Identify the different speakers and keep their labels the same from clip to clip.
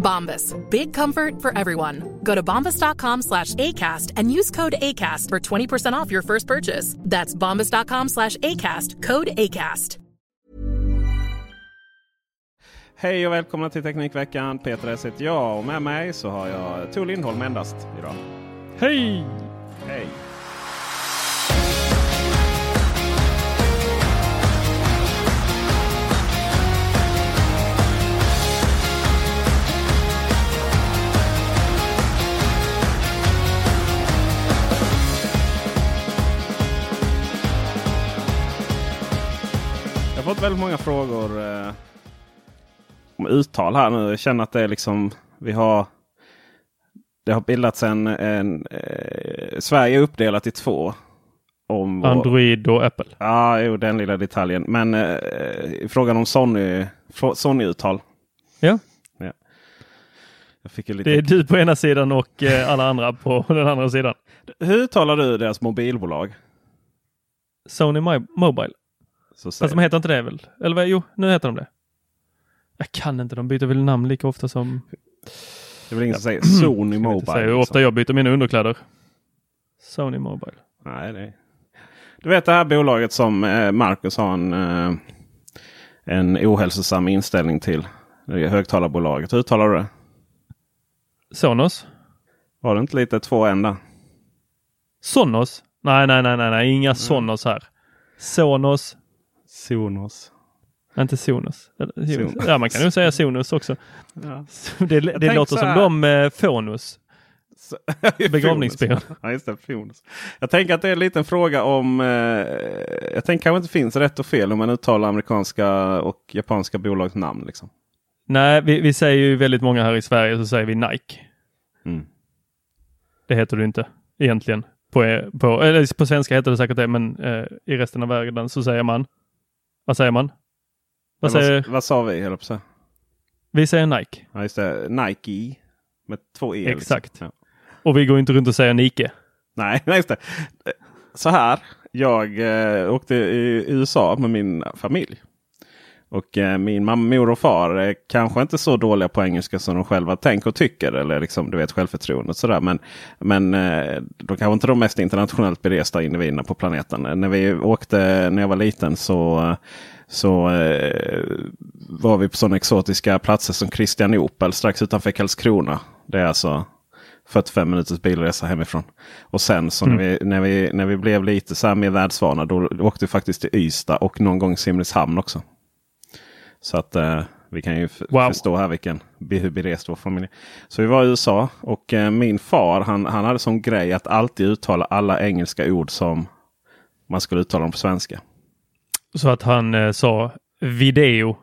Speaker 1: Bombas. Big comfort for everyone. Go to bombas.com slash ACAST and use code ACAST for 20% off your first purchase. That's bombas.com slash ACAST. Code ACAST.
Speaker 2: Hej och välkomna till Teknikveckan. Peter S heter jag och med mig så har jag Tor Lindholm endast idag.
Speaker 3: Hej!
Speaker 2: Hej! Fått väldigt många frågor eh, om uttal här nu. Jag känner att det är liksom vi har. Det har bildats en, en eh, Sverige är uppdelat i två. Om
Speaker 3: Android och Apple.
Speaker 2: Ja, jo, den lilla detaljen. Men eh, frågan om Sony, Sony-uttal.
Speaker 3: Ja.
Speaker 2: Ja. Lite...
Speaker 3: Det är du på ena sidan och eh, alla andra på den andra sidan.
Speaker 2: Hur uttalar du deras mobilbolag?
Speaker 3: Sony My Mobile.
Speaker 2: Så
Speaker 3: Fast de heter inte det väl? Eller vad? Jo, nu heter de det. Jag kan inte. De byter väl namn lika ofta som...
Speaker 2: Det är väl ingen som säger Sony
Speaker 3: inte säga
Speaker 2: Mobile?
Speaker 3: hur ofta
Speaker 2: liksom.
Speaker 3: jag byter mina underkläder. Sony Mobile.
Speaker 2: Nej, det... Du vet det här bolaget som eh, Marcus har en, eh, en ohälsosam inställning till. Det är högtalarbolaget. Hur uttalar du det?
Speaker 3: Sonos?
Speaker 2: Var det inte lite två ända?
Speaker 3: Sonos? Nej, nej, nej, nej, nej. inga Sonos här. Sonos,
Speaker 2: Sonos.
Speaker 3: inte Sonos. Ja, man kan ju säga Sonos också.
Speaker 2: Ja.
Speaker 3: Det, det låter som de eh, Fonus. Begravningsben.
Speaker 2: Ja, just det. Fonus. Jag tänker att det är en liten fråga om... Eh, jag tänker kanske inte finns rätt och fel om man uttalar amerikanska och japanska bolags namn. Liksom.
Speaker 3: Nej, vi, vi säger ju väldigt många här i Sverige så säger vi Nike.
Speaker 2: Mm.
Speaker 3: Det heter det inte egentligen. På, eh, på, eller på svenska heter det säkert det, men eh, i resten av världen så säger man. Vad säger man? Vad säger,
Speaker 2: vad, vad sa vi? höll
Speaker 3: vi säger Nike.
Speaker 2: Ja, just det. Nike. Med två E.
Speaker 3: Exakt.
Speaker 2: Liksom. Ja.
Speaker 3: Och vi går inte runt och säger Nike.
Speaker 2: Nej, nej, just det. Så här. Jag eh, åkte i USA med min familj. Och eh, min mamma, mor och far är kanske inte så dåliga på engelska som de själva tänker och tycker. Eller liksom, du vet självförtroende och sådär. Men, men eh, de kanske inte de mest internationellt beresta individerna på planeten. När vi åkte när jag var liten så, så eh, var vi på sådana exotiska platser som Kristianopel strax utanför Karlskrona. Det är alltså 45 minuters bilresa hemifrån. Och sen så när, vi, när, vi, när vi blev lite så här mer världsvana då åkte vi faktiskt till Ystad och någon gång Simrishamn också. Så att eh, vi kan ju
Speaker 3: Wow.
Speaker 2: förstå här vilken, hur berest vår familj. Så vi var i USA och eh, min far han, han hade som grej att alltid uttala alla engelska ord som man skulle uttala dem på svenska.
Speaker 3: Så att han eh, sa video.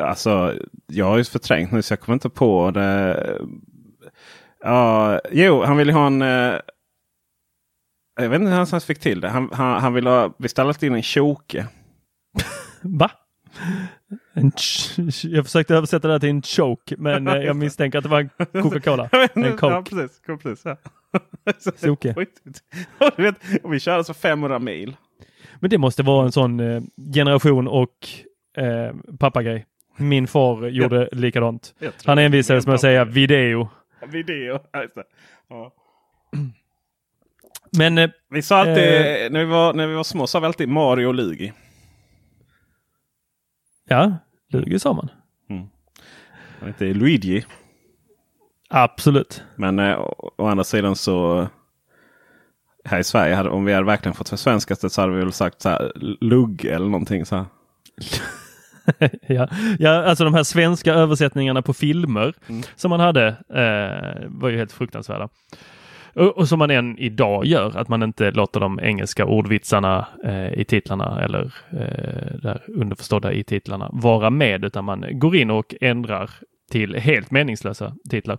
Speaker 2: Alltså, jag har ju förträngt nu så jag kommer inte på det. Ja, jo, han ville ha en... eh, Jag vet inte hur han fick till det. Han, han, han ville ha beställt in en choke.
Speaker 3: Va? En ch- jag försökte översätta det till en choke, men eh, jag misstänker att det var en Coca-Cola.
Speaker 2: Jag
Speaker 3: En Coke.
Speaker 2: Ja, precis. Precis ja.
Speaker 3: Soke.
Speaker 2: du vet, vi körde så 500 mil.
Speaker 3: Men det måste vara en sån eh, generation och eh, pappagrej. Min far gjorde likadant.
Speaker 2: Jag
Speaker 3: Han envisades med att säga video.
Speaker 2: Video. Ja.
Speaker 3: Men eh,
Speaker 2: Vi sa alltid,
Speaker 3: Eh.
Speaker 2: när, vi var, när vi var små sa vi alltid Mario och Luigi.
Speaker 3: Ja, Lugi sa man.
Speaker 2: Han heter Luigi.
Speaker 3: Absolut.
Speaker 2: Men eh, å, andra sidan så här i Sverige, hade, om vi hade verkligen fått försvenskat det så hade vi väl sagt så här, lugg eller någonting. Så här.
Speaker 3: ja. ja, alltså de här svenska översättningarna på filmer som man hade eh, var ju helt fruktansvärda. Och, och som man än idag gör, att man inte låter de engelska ordvitsarna eh, i titlarna eller eh, där underförstådda i titlarna vara med, utan man går in och ändrar till helt meningslösa titlar.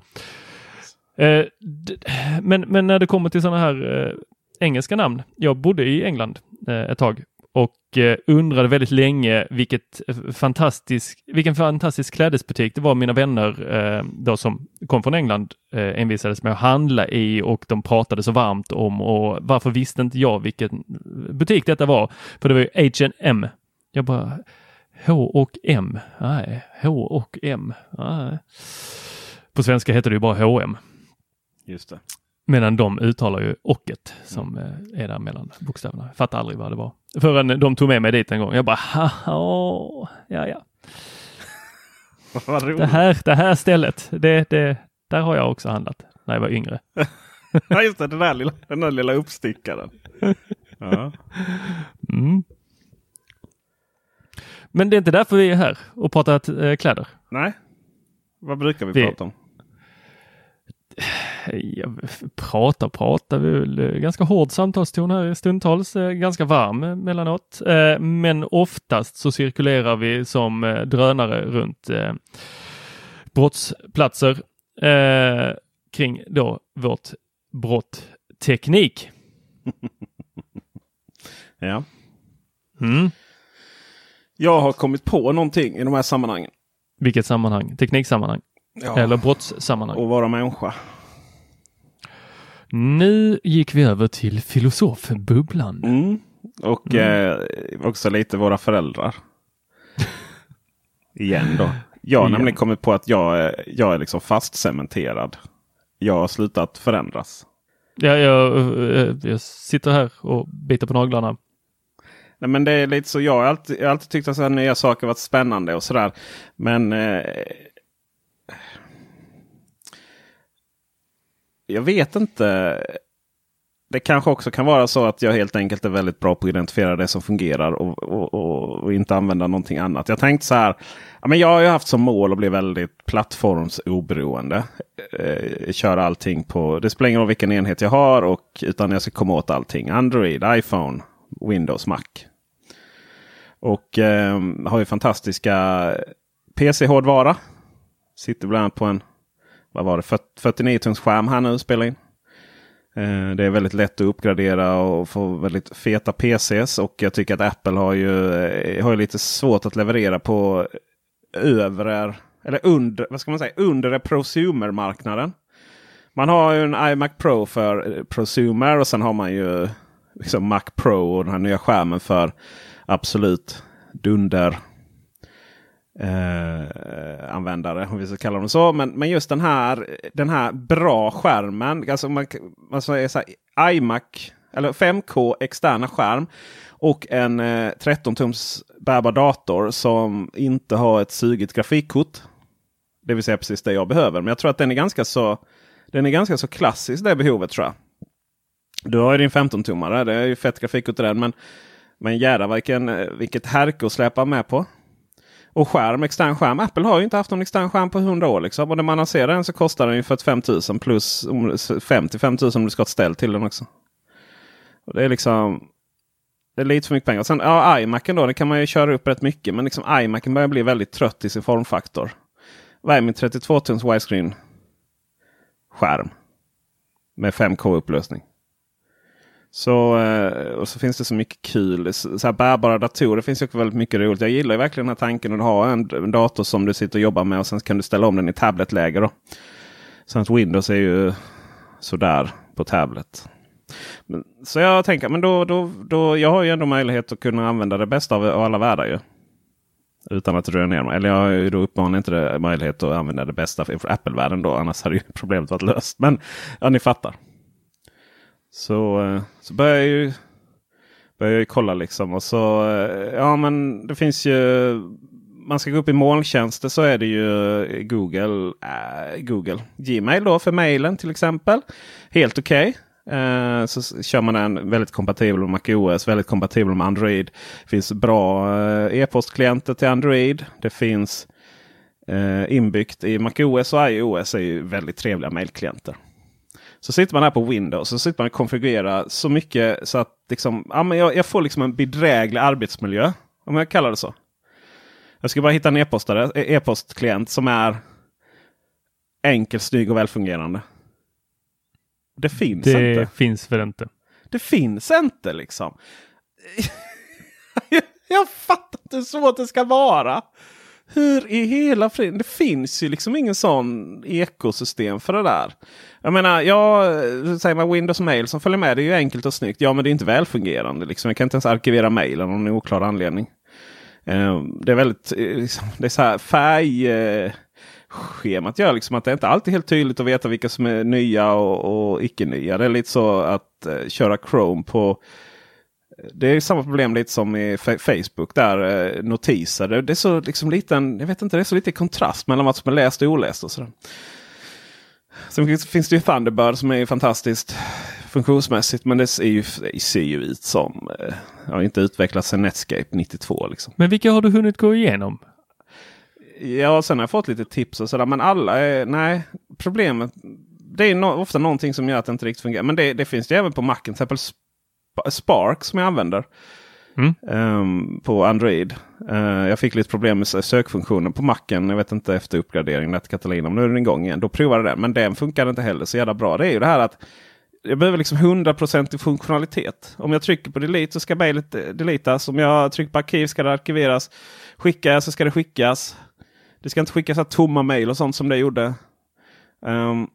Speaker 3: Eh, d- men, men när det kommer till sådana här eh, engelska namn. Jag bodde i England eh, ett tag och eh, undrade väldigt länge vilket eh, fantastisk, vilken fantastisk klädesbutik det var mina vänner eh, då som kom från England eh, envisades med att handla i och de pratade så varmt om och varför visste inte jag vilken butik detta var? För det var ju H&M. Jag bara H och M. Nej, H och M. Nej. På svenska heter det ju bara H&M.
Speaker 2: Just det.
Speaker 3: Medan de uttalar ju ocket som eh, är där mellan bokstäverna. Jag fattar aldrig vad det var. Förrän de tog med mig dit en gång. Jag bara, haha, ja ja. Det här, det här stället, det, det, där har jag också handlat när jag var yngre.
Speaker 2: Ja, just det, den där lilla, den där lilla uppstickaren. Ja.
Speaker 3: Mm. Men det är inte därför vi är här och pratar eh, kläder.
Speaker 2: Nej, vad brukar vi
Speaker 3: Det-
Speaker 2: prata om?
Speaker 3: Jag vi är väl eh, ganska hård samtalston här stundtals, eh, ganska varm eh, mellanåt. Men oftast så cirkulerar vi som drönare runt brottsplatser kring då vårt brott teknik.
Speaker 2: Ja.
Speaker 3: Mm.
Speaker 2: Jag har kommit på någonting i de här sammanhangen.
Speaker 3: Vilket sammanhang? Tekniksammanhang
Speaker 2: Ja.
Speaker 3: eller brottssammanhang?
Speaker 2: Och vara människa.
Speaker 3: Nu gick vi över till filosofbubblan.
Speaker 2: Mm. Och eh, också lite våra föräldrar. Igen då. Jag har
Speaker 3: Igen.
Speaker 2: nämligen kommit på att jag, är- jag är liksom fastcementerad. Jag har slutat förändras.
Speaker 3: Ja, jag, eh, jag sitter här och biter på naglarna.
Speaker 2: Nej, men det är lite så. Jag har alltid, jag har alltid tyckt att så här nya saker varit spännande och sådär. Men eh, jag vet inte. Det kanske också kan vara så att jag helt enkelt är väldigt bra på att identifiera det som fungerar och, och, och, och inte använda någonting annat. Jag tänkte så här. Ja, men jag har ju haft som mål att bli väldigt plattformsoberoende. Eh, köra allting på. Det spelar ingen roll vilken enhet jag har och utan jag ska komma åt allting. Android, iPhone, Windows, Mac. Och eh, har ju fantastiska PC-hårdvara. Sitter bland annat på en vad var det, 49 tums skärm här nu spelar in. Eh, det är väldigt lätt att uppgradera och få väldigt feta PCs. Och jag tycker att Apple har ju, eh, har ju lite svårt att leverera på övre, eller under, vad ska man säga, Undre prosumer-marknaden. Man har ju en iMac Pro för prosumer och sen har man ju liksom Mac Pro och den här nya skärmen för absolut dunder Eh, eh, användare. Om vi ska kalla dem så. Men, men just den här, den här bra skärmen. Alltså man, man alltså säger så här, iMac eller 5K externa skärm. Och en eh, 13 tums bärbar dator som inte har ett sugigt grafikkort. Det vill säga precis det jag behöver. Men jag tror att den är ganska så, den är ganska så klassisk det behovet tror jag. Du har ju din 15-tummare. Det är ju fett grafikkort i den. Men, men jädrar vilken, eh, vilket härke att släpa med på. Och skärm, extern skärm. Apple har ju inte haft någon extern skärm på 100 år. Liksom. Och när man lanserar den så kostar den ju 45 000 plus 55 000 om du ska ha ett ställ till den också. Och det är liksom det är lite för mycket pengar. Sen ja, iMacen då, Den kan man ju köra upp rätt mycket. Men liksom iMacen börjar bli väldigt trött i sin formfaktor. Vad är min 32 tums widescreen skärm? Med 5K upplösning. Så, eh, och så finns det så mycket kul. Så här bärbara datorer finns också väldigt mycket roligt. Jag gillar ju verkligen den här tanken att ha en, dator som du sitter och jobbar med och sen kan du ställa om den i tabletläge. Då. Så att Windows är ju sådär på tablet. Men, så jag tänker, men då, då, då, jag har ju ändå möjlighet att kunna använda det bästa av, av alla världar ju. Utan att röra ner mig. Eller jag har ju då uppenbarligen inte det, möjlighet att använda det bästa för Apple-världen då. Annars hade ju problemet varit löst. Men ja, ni fattar. Så, eh, så börjar jag ju börjar jag kolla liksom. Och så, eh, ja men det finns ju man ska gå upp i molntjänster så är det ju eh, Google, äh, Google Gmail då för mailen till exempel. Helt okej. Okay. Eh, så kör man den väldigt kompatibel med MacOS, väldigt kompatibel med Android. Det finns bra eh, e-postklienter till Android. Det finns eh, inbyggt i MacOS och iOS är ju väldigt trevliga mailklienter. Så sitter man här på Windows så sitter man och konfigurerar så mycket så att liksom, ja, men jag, jag får liksom en bedräglig arbetsmiljö. Om jag kallar det så. Jag ska bara hitta en e-postare, e-postklient som är enkel, snygg och välfungerande. Det finns
Speaker 3: det
Speaker 2: inte.
Speaker 3: Det finns väl inte.
Speaker 2: Det finns inte liksom. jag fattar inte hur svårt det ska vara. Hur i hela friden? Det finns ju liksom ingen sån ekosystem för det där. Jag menar, jag säger man Windows Mail som följer med. Det är ju enkelt och snyggt. Ja, men det är inte välfungerande. Liksom. Jag kan inte ens arkivera mailen av någon oklar anledning. Ehm, det är väldigt eh, liksom, det är så här färg eh, schemat gör liksom att det inte alltid är helt tydligt att veta vilka som är nya och, och icke nya. Det är lite så att eh, köra Chrome på det är samma problem lite som i Facebook där uh, notiser. Det, är så liksom liten, jag vet inte, det är så lite kontrast mellan vad som är läst och oläst. och sådär. Sen finns det ju Thunderbird som är fantastiskt funktionsmässigt. Men det ser ju, det ser ju ut som, eh, har inte utvecklats sedan Netscape 92. Liksom.
Speaker 3: Men vilka har du hunnit gå igenom?
Speaker 2: Ja, sen har jag fått lite tips och sådär. Men alla är, nej, problemet. Det är no ofta någonting som gör att det inte riktigt fungerar. Men det, det finns det även på Macen. Till exempel Spark som jag använder. Mm. Um, på Android. Uh, jag fick lite problem med sökfunktionen på Macen. Jag vet inte efter uppgraderingen till Catalina. Men nu är den igång igen. Då provade jag den. Men den funkar inte heller så jävla bra. Det är ju det här att jag behöver liksom 100% funktionalitet. Om jag trycker på delete så ska mejlet deletas. Om jag trycker på arkiv ska det arkiveras. Skickar jag så ska det skickas. Det ska inte skickas tomma mejl och sånt som det gjorde. Um,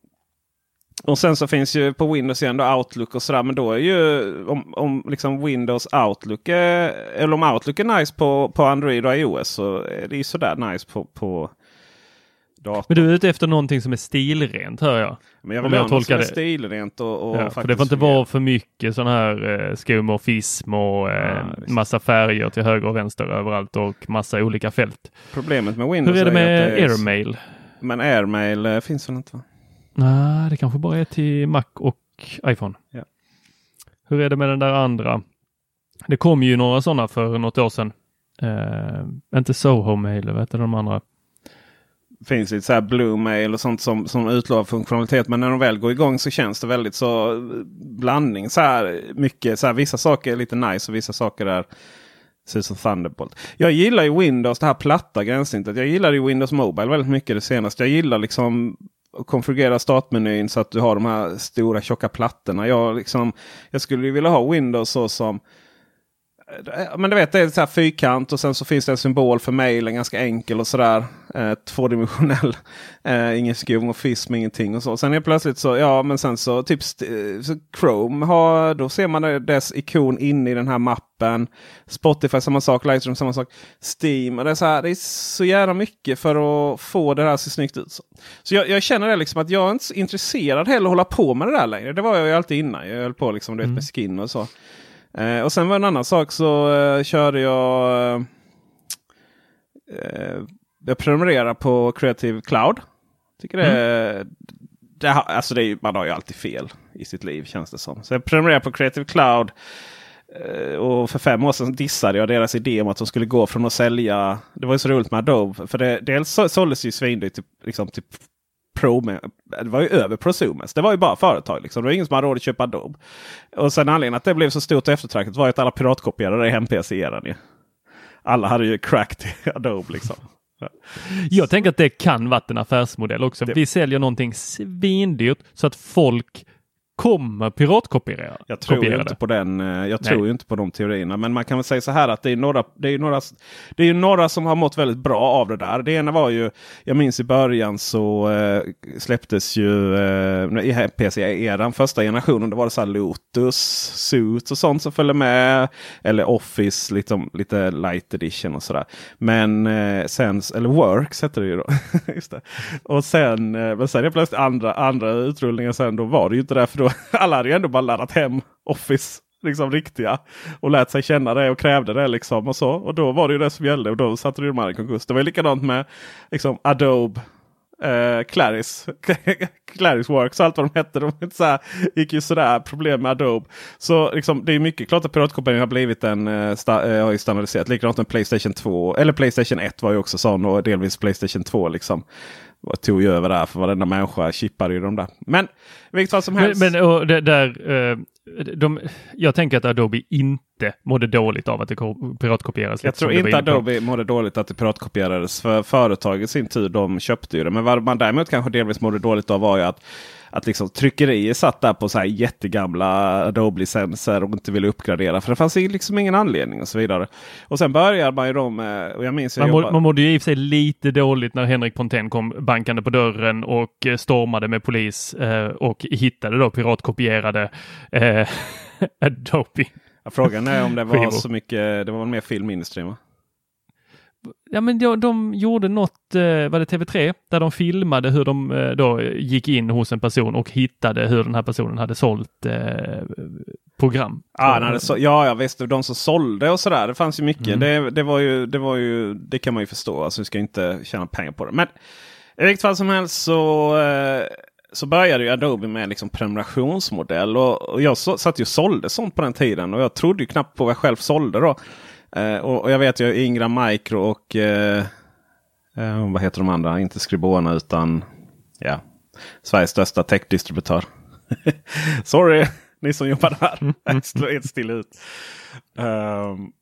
Speaker 2: och sen så finns ju på Windows igen då Outlook och sådär. Men då är ju om, om liksom Windows Outlook är, eller om Outlook är nice på, på Android och iOS så är det ju sådär nice på, på
Speaker 3: datorn. Men du är ute efter någonting som är stilrent hör jag.
Speaker 2: Men jag vill ha något som är stilrent och, och ja,
Speaker 3: för Det får inte vara för mycket sån här eh, skumorfism och eh, ja, massa färger till höger och vänster överallt och massa olika fält.
Speaker 2: Problemet med Windows
Speaker 3: Hur är det med är Airmail?
Speaker 2: Men Airmail eh, finns väl inte? Va?
Speaker 3: Nej, det kanske bara är till Mac och iPhone.
Speaker 2: Ja.
Speaker 3: Hur är det med den där andra? Det kom ju några sådana för något år sedan. Eh, inte Soho Mail, vad heter de andra?
Speaker 2: finns lite så här Blue Mail och sånt som, som utlovar funktionalitet. Men när de väl går igång så känns det väldigt så blandning. Så här mycket, så här, vissa saker är lite nice och vissa saker är ser ut som Thunderbolt. Jag gillar ju Windows, det här platta gränssnittet. Jag gillar ju Windows Mobile väldigt mycket det senaste. Jag gillar liksom konfigurera startmenyn så att du har de här stora tjocka plattorna. Jag, liksom, jag skulle vilja ha Windows så som men du vet, det är så här fyrkant och sen så finns det en symbol för mailen. Ganska enkel och sådär. Eh, tvådimensionell. Eh, ingen skumorfism, ingenting och så. Sen är plötsligt så, ja men sen så typ eh, så Chrome har, då ser man dess ikon inne i den här mappen. Spotify samma sak, Lightroom samma sak. Steam. Och det, är så här, det är så jävla mycket för att få det här se snyggt ut. Så, så jag, jag, känner det liksom att jag är inte så intresserad heller att hålla på med det där längre. Det var jag ju alltid innan. Jag höll på liksom, du vet, med mm. skin och så. Eh, och sen var en annan sak så eh, körde jag. Eh, jag prenumererar på Creative Cloud. Tycker det, mm. det, alltså det är, man har ju alltid fel i sitt liv känns det som. Så jag prenumererar på Creative Cloud. Eh, och för fem år sedan dissade jag deras idé om att de skulle gå från att sälja. Det var ju så roligt med Adobe. För det, dels såldes ju svindyrt till, liksom, till Pro, det var ju över Prosumer. Det var ju bara företag. Liksom. Det var ingen som hade råd att köpa Adobe. Och sen anledningen att det blev så stort och eftertraktat var att alla piratkopierade hem-PC-eran. Alla hade ju cracked Adobe liksom.
Speaker 3: Jag tänker att det kan varit en affärsmodell också. Det... Vi säljer någonting svindyrt så att folk kommer piratkopiera.
Speaker 2: Jag tror ju inte på den. eh, Jag tror
Speaker 3: Nej.
Speaker 2: inte på de teorierna. Men man kan väl säga så här att det är några, det är några, det är några som har mått väldigt bra av det där. Det ena var ju, jag minns i början så eh, släpptes ju eh, i PC-eran, första generationen, då var det så här Lotus, Suits och sånt som följde med. Eller Office, lite, lite light edition och sådär. Men eh, sen, eller Works hette det ju då. Just det. Och sen, eh, men sen är plötsligt andra, andra utrullningar sen då var det ju inte det. För alla hade ju ändå bara laddat hem Office. Liksom riktiga. Och lät sig känna det och krävde det. liksom Och så. Och då var det ju det som gällde. Och då satte de här i konkurs. Det var ju likadant med liksom, Adobe. Eh, Claris, Claris Works och allt vad de hette. De så här, gick ju sådär problem med Adobe. Så liksom, det är mycket klart att piratkopiering har blivit en eh, sta, eh, har ju standardiserat. Likadant med Playstation 2. Eller Playstation 1 var ju också sån och delvis Playstation 2. liksom. Och tog ju över där för varenda människa chippade ju de där. Men vilket fall som
Speaker 3: Men,
Speaker 2: helst.
Speaker 3: men och det, där, eh, de, jag tänker att Adobe inte mådde dåligt av att det ko- piratkopieras.
Speaker 2: Jag tror inte. Adobe mådde dåligt att det piratkopierades. För företaget i sin tur de köpte ju det. Men vad man däremot kanske delvis mådde dåligt av var ju att att liksom tryckerier satt där på så här jättegamla Adobe-licenser och inte ville uppgradera. För det fanns liksom ingen anledning och så vidare. Och sen börjar man ju då med, och jag minns
Speaker 3: Man, må, man mådde ju i och för sig lite dåligt när Henrik Pontén kom bankande på dörren och eh, stormade med polis eh, och hittade då piratkopierade eh, Adobe.
Speaker 2: Frågan är om det var så mycket, det var mer filmindustrin va?
Speaker 3: Ja men de, de gjorde något, eh, var det TV3, där de filmade hur de eh, då gick in hos en person och hittade hur den här personen hade sålt eh, program.
Speaker 2: Ah, nej, så, ja, ja visst. De som sålde och sådär. Det fanns ju mycket.
Speaker 3: Mm.
Speaker 2: Det, det, var ju, det var ju, det kan man ju förstå. Alltså vi ska inte tjäna pengar på det. Men i vilket fall som helst så, eh, så började ju Adobe med liksom prenumerationsmodell. Och, och jag så, satt ju och sålde sånt på den tiden. Och jag trodde ju knappt på vad jag själv sålde då. Eh, och, och jag vet ju Ingram Micro och eh, eh, vad heter de andra? Inte Scribona utan ja, Sveriges största techdistributör. Sorry, ni som jobbar där. Jag slår helt still ut. Ehm,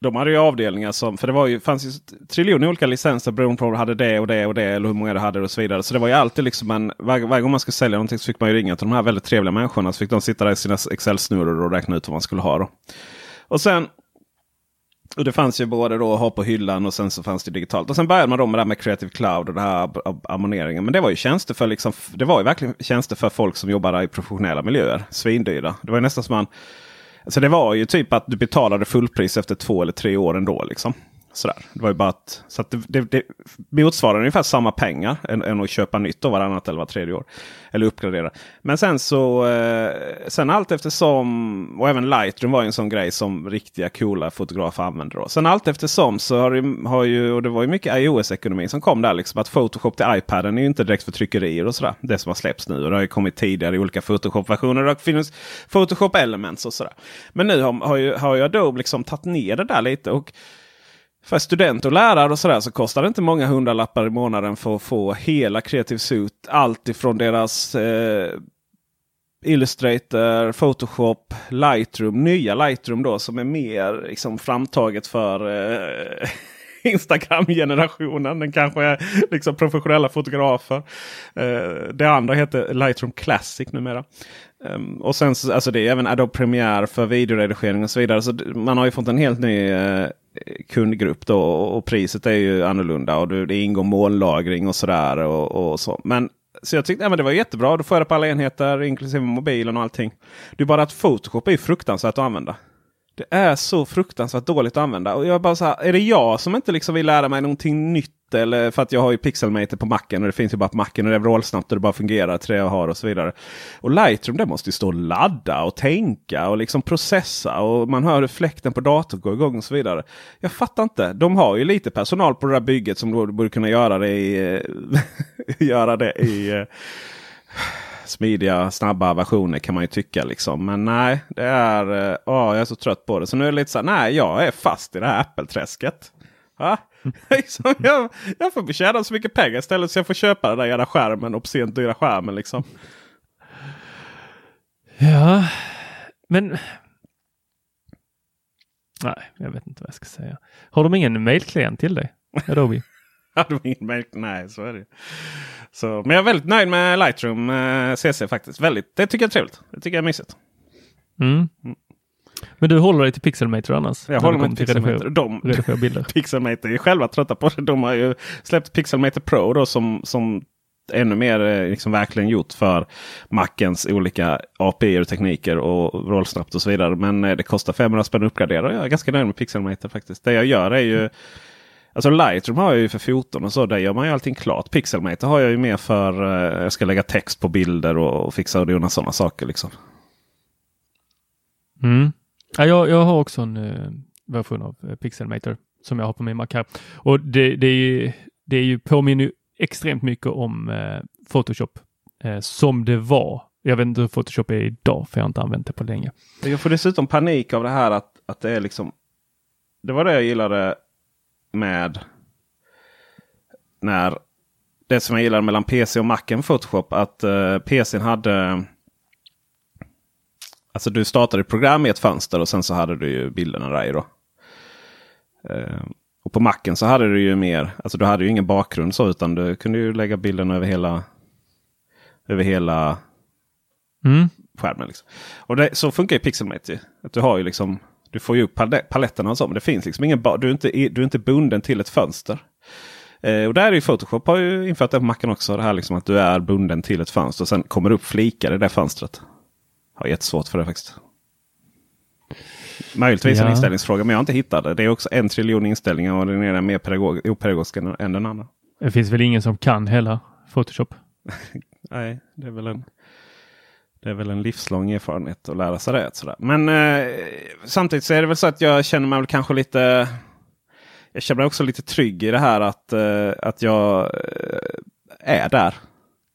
Speaker 2: de hade ju avdelningar som, för det var ju, fanns ju triljoner olika licenser beroende på om du hade det och det och det eller hur många du hade och så vidare. Så det var ju alltid liksom en, varje, varje gång man skulle sälja någonting så fick man ju ringa till de här väldigt trevliga människorna. Så fick de sitta där i sina Excel-snurror och räkna ut vad man skulle ha. Då. Och sen och det fanns ju både då att ha på hyllan och sen så fanns det digitalt. Och sen började man då med det här med Creative Cloud och det här ab- abonneringen. Men det var ju tjänster för liksom, det var ju verkligen tjänster för folk som jobbade i professionella miljöer. Svindyra. Det var ju nästan som man Alltså det var ju typ att du betalade fullpris efter två eller tre år ändå. Liksom. Sådär. Det var ju bara att, så att det, det, det motsvarar ungefär samma pengar än, än att köpa nytt då varannat eller var tredje år. Eller uppgradera. Men sen så eh, sen allt eftersom och även Lightroom var ju en sån grej som riktiga coola fotografer använde. Då. Sen allt eftersom så har, det, har ju, och det var ju mycket iOS-ekonomi som kom där. Liksom, att Photoshop till iPaden är ju inte direkt för tryckerier och sådär. Det som har släppts nu. Och det har ju kommit tidigare i olika Photoshop-versioner. Det finns Photoshop Elements och sådär. Men nu har, har, ju, har ju Adobe liksom tagit ner det där lite. och för studenter och lärare och sådär så kostar det inte många hundralappar i månaden för att få hela Creative Suite. Allt ifrån deras eh, Illustrator, Photoshop, Lightroom. Nya Lightroom då som är mer liksom, framtaget för eh, Instagram-generationen. Den kanske är liksom professionella fotografer. Eh, det andra heter Lightroom Classic numera. Um, och sen så, alltså det är även Adobe Premiere för videoredigering och så vidare. Så man har ju fått en helt ny eh, kundgrupp då och, och priset är ju annorlunda. Och det, det ingår molnlagring och sådär. Och, och så. Men så jag tyckte ja, men det var jättebra. Då får jag det på alla enheter inklusive mobilen och allting. Det är bara att Photoshop är ju fruktansvärt att använda. Det är så fruktansvärt dåligt att använda. Och jag är bara så här, är det jag som inte liksom vill lära mig någonting nytt? Eller för att jag har ju Pixelmator på macken och det finns ju bara på macken och det är vrålsnabbt och det bara fungerar till det jag har och så vidare. Och Lightroom det måste ju stå och ladda och tänka och liksom processa och man hör hur fläkten på datorn går igång och så vidare. Jag fattar inte. De har ju lite personal på det där bygget som borde kunna göra det i, eh, göra det i eh, smidiga, snabba versioner kan man ju tycka. Liksom. Men nej, det är, eh, åh, jag är så trött på det. Så nu är det lite så här, nej, jag är fast i det här Apple-träsket. Va? Liksom, jag, jag får tjäna så mycket pengar istället så jag får köpa den där jävla skärmen, obscent dyra skärmen. Liksom.
Speaker 3: Ja, men... Nej, jag vet inte vad jag ska säga. Har de ingen mailklient till dig? Adobe?
Speaker 2: Ingen Nej, så är det. Så, men jag är väldigt nöjd med Lightroom eh, CC faktiskt. Väldigt, det tycker jag är trevligt. Det tycker jag är mysigt.
Speaker 3: Mm. Men du håller dig till Pixelmator annars?
Speaker 2: Jag håller mig till Pixelmator. De,
Speaker 3: Redigera bilder.
Speaker 2: Pixelmator är själva trötta på det. De har ju släppt Pixelmator Pro då som, som ännu mer eh, liksom verkligen gjort för Macens olika API och tekniker och rollsnabbt och så vidare. Men eh, det kostar 500 spänn att uppgradera. Jag är ganska nöjd med Pixelmator faktiskt. Det jag gör är ju Alltså Lightroom har jag ju för 14 och så. Där gör man ju allting klart. Pixelmator har jag ju mer för eh, jag ska lägga text på bilder och, och fixa och dona sådana saker. Liksom.
Speaker 3: Mm. Ja, jag, jag har också en uh, version av uh, Pixelmator som jag har på min Mac här. Och det, det, är, ju- det är ju påminner ju extremt mycket om uh, Photoshop som det var. Jag vet inte hur Photoshop är idag för jag har inte använt det på länge.
Speaker 2: Jag får dessutom panik av det här att, att det är liksom. Det var det jag gillade med. När det som jag gillade mellan PC och Macen Photoshop. Att uh, PCn hade. Alltså du startade program i ett fönster och sen så hade du ju bilderna där i. Då. Eh, och på Macen så hade du ju mer. Alltså du hade ju ingen bakgrund så utan du kunde ju lägga bilderna över hela. Över hela
Speaker 3: Mm.
Speaker 2: skärmen. Liksom. Och det, så funkar ju Pixelmate. ju. Att du, har ju liksom, du får ju upp pal- paletterna och så. Men det finns liksom ingen du, är inte, du är inte bunden till ett fönster. Eh, och där är ju Photoshop har ju infört det på Macen också. Det här liksom att du är bunden till ett fönster. Och sen kommer upp flikar i det fönstret. Har jättesvårt för det faktiskt. Möjligtvis en
Speaker 3: Ja.
Speaker 2: inställningsfråga men jag har inte hittat det. Det är också en triljon inställningar och den ena är mer pedagog- opedagogisk än än den andra.
Speaker 3: Det finns väl ingen som kan hela Photoshop?
Speaker 2: Nej, det är väl en, det är väl en livslång erfarenhet att lära sig det. Sådär. Men eh, samtidigt så är det väl så att jag känner mig väl kanske lite. Jag känner mig också lite trygg i det här att, eh, att jag eh, är där.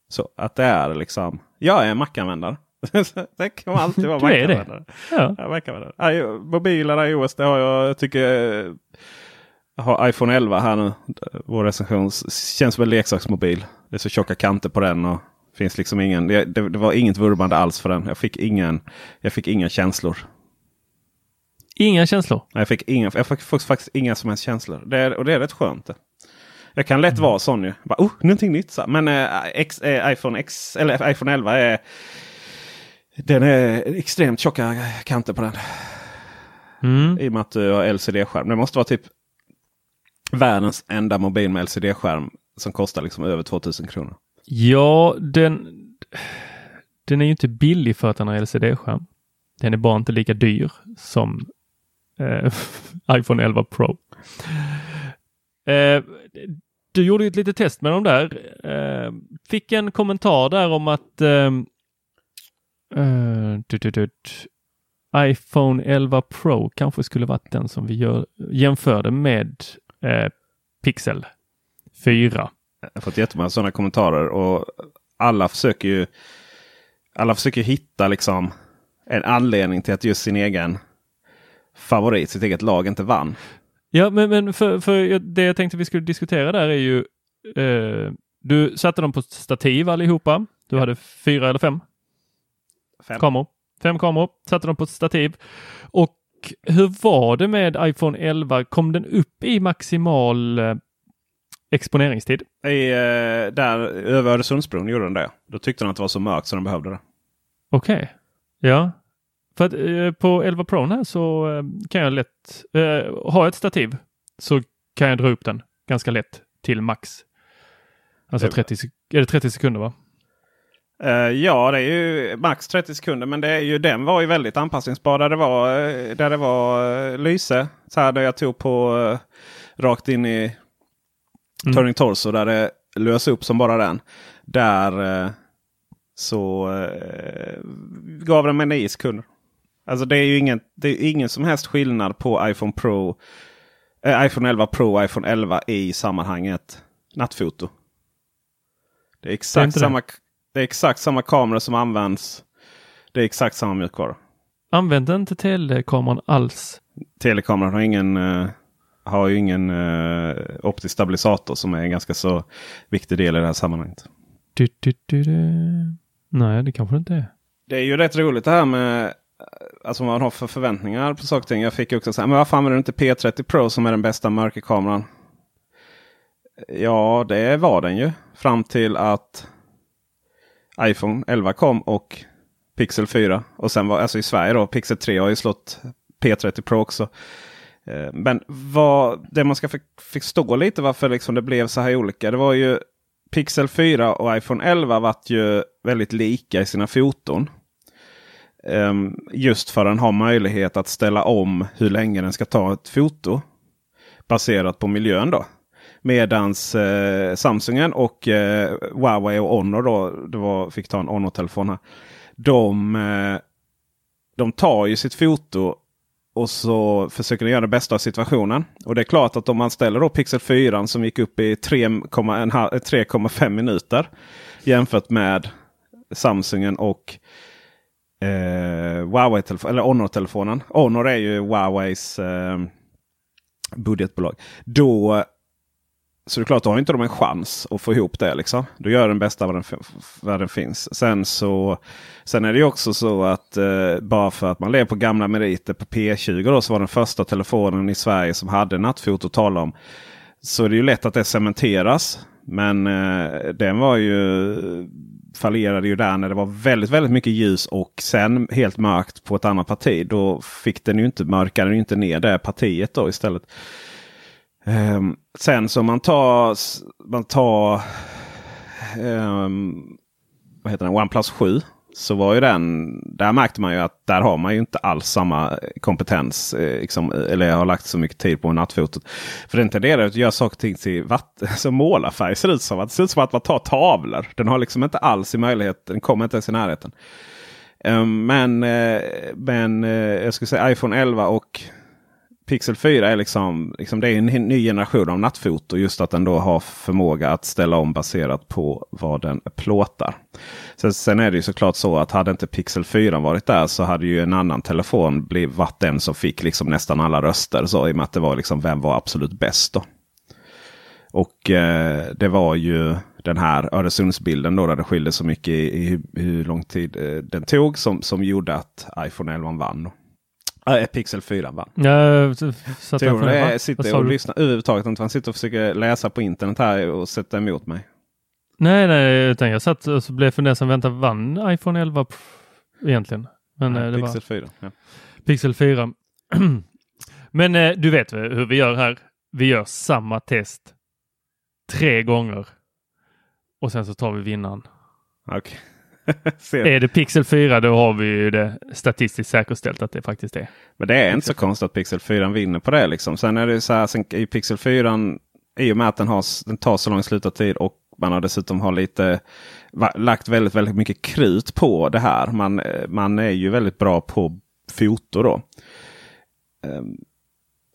Speaker 2: Så att det är liksom. Jag är Mac-användare. det kan man alltid vara
Speaker 3: Du är det. Ja.
Speaker 2: Ja. Ja, Mobiler, iOS, det har jag. Jag tycker eh, jag har iPhone 11 här nu. Vår recension känns som en leksaksmobil. Det är så tjocka kanter på den. och finns liksom ingen, det, det, det var inget vurmande alls för den. Jag fick, ingen, jag fick inga känslor.
Speaker 3: Inga känslor.
Speaker 2: Nej, Jag fick, inga, jag fick faktiskt inga som helst känslor. Det är, och det är rätt skönt. Det. Jag kan lätt vara sån ju. Bara, oh, någonting nytt. Så. Men eh, X, eh, iPhone, X, eller iPhone 11 är den är extremt tjocka kanter på den.
Speaker 3: Mm.
Speaker 2: I och med att du har LCD-skärm. Det måste vara typ världens enda mobil med LCD-skärm som kostar liksom över 2000 kronor.
Speaker 3: Ja, den, den är ju inte billig för att den har LCD-skärm. Den är bara inte lika dyr som eh, iPhone 11 Pro. Eh, du gjorde ju ett litet test med dem där. Eh, fick en kommentar där om att eh, eh, tut, tut, iPhone 11 Pro kanske skulle varit den som vi gör, jämförde med eh, Pixel 4.
Speaker 2: Jag har fått jättemånga sådana kommentarer och alla försöker ju alla försöker hitta liksom en anledning till att just sin egen favorit, sitt eget lag inte vann.
Speaker 3: Ja, men, men för, för det jag tänkte vi skulle diskutera där är ju eh, du satte dem på stativ allihopa. Du hade fyra eller fem
Speaker 2: Fem.
Speaker 3: kameror. Fem kameror, satte dem på stativ. Och hur var det med iPhone 11? Kom den upp i maximal eh, exponeringstid?
Speaker 2: I, eh, där över Öresundsbron gjorde den det. Då tyckte den att det var så mörkt så den behövde det.
Speaker 3: Okej. Ja. För att eh, på 11 Pro här så eh, kan jag lätt eh, ha ett stativ så kan jag dra upp den ganska lätt till max. Alltså
Speaker 2: Det-
Speaker 3: 30, sek- är det 30 sekunder va?
Speaker 2: Eh, ja, det är ju max 30 sekunder. Men det är ju, den var ju väldigt anpassningsbar. Där det var, eh, där det var eh, lyse. Så här där jag tog på rakt in i
Speaker 3: Mm.
Speaker 2: Turning Torso. Där det lös upp som bara den. Där så gav den mig 9 sekunder. Alltså det är ju ingen, det är ingen som helst skillnad på iPhone Pro. Eh, iPhone 11 Pro och iPhone 11 i sammanhanget nattfoto. Det är
Speaker 3: Det är
Speaker 2: exakt
Speaker 3: det.
Speaker 2: samma, det är exakt samma kamera som används. Det är exakt samma mjukvara.
Speaker 3: Använde inte telekameran alls.
Speaker 2: Telekameran har ingen, eh, har ju ingen eh, optisk stabilisator som är en ganska så viktig del i det här sammanhanget.
Speaker 3: Du, du, du. Nej, det kanske inte är.
Speaker 2: Det är ju rätt roligt det här med eh, alltså vad man har för förväntningar på saker och ting. Jag fick ju också säga, men varför använder du inte P30 Pro som är den bästa mörkerkameran? Ja, det var den ju. Fram till att iPhone 11 kom och Pixel 4. Och sen var alltså i Sverige då Pixel 3 har ju slått P30 Pro också. Eh, men vad, det man ska förstå lite varför liksom det blev så här olika. Det var ju Pixel 4 och iPhone 11 vart ju väldigt lika i sina foton. Ehm, just för att den har möjlighet att ställa om hur länge den ska ta ett foto. Baserat på miljön då. Medans eh, Samsungen och eh, Huawei och Honor då, det var, fick ta en Honor-telefon här. De, eh, de tar ju sitt foto och så försöker de göra det bästa av situationen. Och det är klart att om man ställer då Pixel 4 som gick upp i 3,5 minuter. Jämfört med Samsungen och eh, Huawei eller Honor-telefonen. Honor är ju Huaweis eh, budgetbolag. Då så det är klart, då har inte de en chans att få ihop det. Liksom. Då gör den bästa vad den, vad den finns. Sen, så, sen är det ju också så att eh, bara för att man lever på gamla meriter på P20 då, så var den första telefonen i Sverige som hade nattfoto att tala om. Så det är ju lätt att det cementeras. Men eh, den var ju fallerade ju där när det var väldigt, väldigt mycket ljus och sen helt mörkt på ett annat parti. Då fick den ju inte mörka den ju inte ner det partiet då istället. Um, sen så man tar, man tar um, vad heter den? OnePlus 7. Så var ju den, där märkte man ju att där har man ju inte alls samma eh, kompetens. Eh, liksom, eh, eller har lagt så mycket tid på nattfotot. För den tenderar att göra saker och ting till vatten, så målarfärg ser ut som. Att, det ser ut som att man tar tavlor. Den har liksom inte alls i möjlighet, den kommer inte ens i närheten. Um, men, eh, men jag skulle säga iPhone 11 och Pixel 4 är liksom, liksom det är en ny generation av nattfoto. Just att den då har förmåga att ställa om baserat på vad den plåtar. Sen, sen är det ju såklart så att hade inte Pixel 4 varit där så hade ju en annan telefon blivit varit den som fick liksom nästan alla röster. Så, I och med att det var liksom vem var absolut bäst då. Och eh, det var ju den här Öresundsbilden då där det skilde så mycket i, i hur, hur, lång tid eh, den tog som, som gjorde att iPhone 11 vann. Då. Äh, Pixel 4 va?
Speaker 3: Ja, så
Speaker 2: Tror du sitter och lyssnar överhuvudtaget inte. Han sitter och försöker läsa på internet här och sätta emot mig.
Speaker 3: Nej, nej, utan jag satt och så blev fundersam. Vänta, vann iPhone 11 egentligen? Men,
Speaker 2: nej,
Speaker 3: det
Speaker 2: Pixel
Speaker 3: var...
Speaker 2: 4. Ja.
Speaker 3: Pixel 4. Men eh, du vet hur vi gör här. Vi gör samma test tre gånger. Och sen så tar vi vinnaren.
Speaker 2: Okej. Okay.
Speaker 3: är det Pixel 4 då har vi ju det statistiskt säkerställt att det faktiskt är.
Speaker 2: Men det är inte så konstigt att Pixel 4 vinner på det. Liksom. Sen är det så här, sen i Pixel 4 i och med att den, har, den tar så lång slutartid och man har dessutom har lite lagt väldigt, väldigt mycket krut på det här. Man, man är ju väldigt bra på foto då.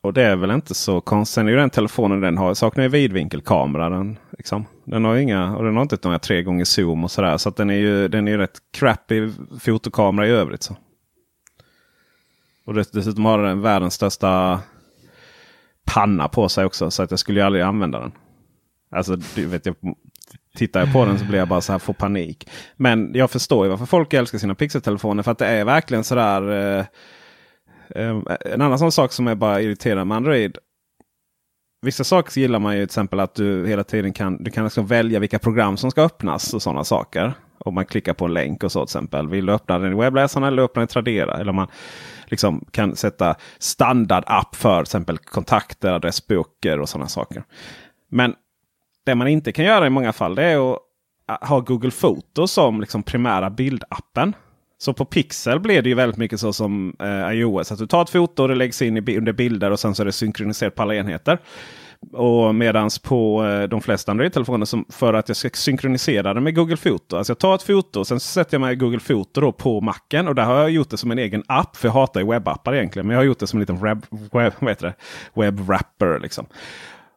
Speaker 2: Och det är väl inte så konstigt. Sen är ju den telefonen den har saknar ju vidvinkelkamera. Den, liksom. den har inga och den har inte några tre gånger zoom och sådär. Så att den är ju den är ju rätt crappy fotokamera i övrigt. Så. Och dessutom har den världens största panna på sig också. Så att jag skulle ju aldrig använda den. Alltså du vet jag. Tittar jag på den så blir jag bara så här får panik. Men jag förstår ju varför folk älskar sina pixeltelefoner. För att det är verkligen sådär. Eh, Ehm, en annan sån sak som är bara irriterande med Android. Vissa saker gillar man ju till exempel att du hela tiden kan, du kan liksom välja vilka program som ska öppnas och sådana saker. Om man klickar på en länk och så till exempel. Vill du öppna den i webbläsaren eller öppna den i Tradera? Eller man liksom kan sätta standardapp för till exempel kontakter, adressböcker och sådana saker. Men det man inte kan göra i många fall det är att ha Google Foto som liksom primära bildappen. Så på Pixel blir det ju väldigt mycket så som eh, iOS. Att du tar ett foto och det läggs in i, under bilder och sen så är det synkroniserat på alla enheter. Och medans på eh, de flesta Android-telefoner för att jag ska synkronisera det med Google Foto. Alltså jag tar ett foto och sen så sätter jag mig i Google Foto då på macken. Och där har jag gjort det som en egen app. För jag hatar ju webbappar egentligen. Men jag har gjort det som en liten web, web, vad heter det? webwrapper. Liksom.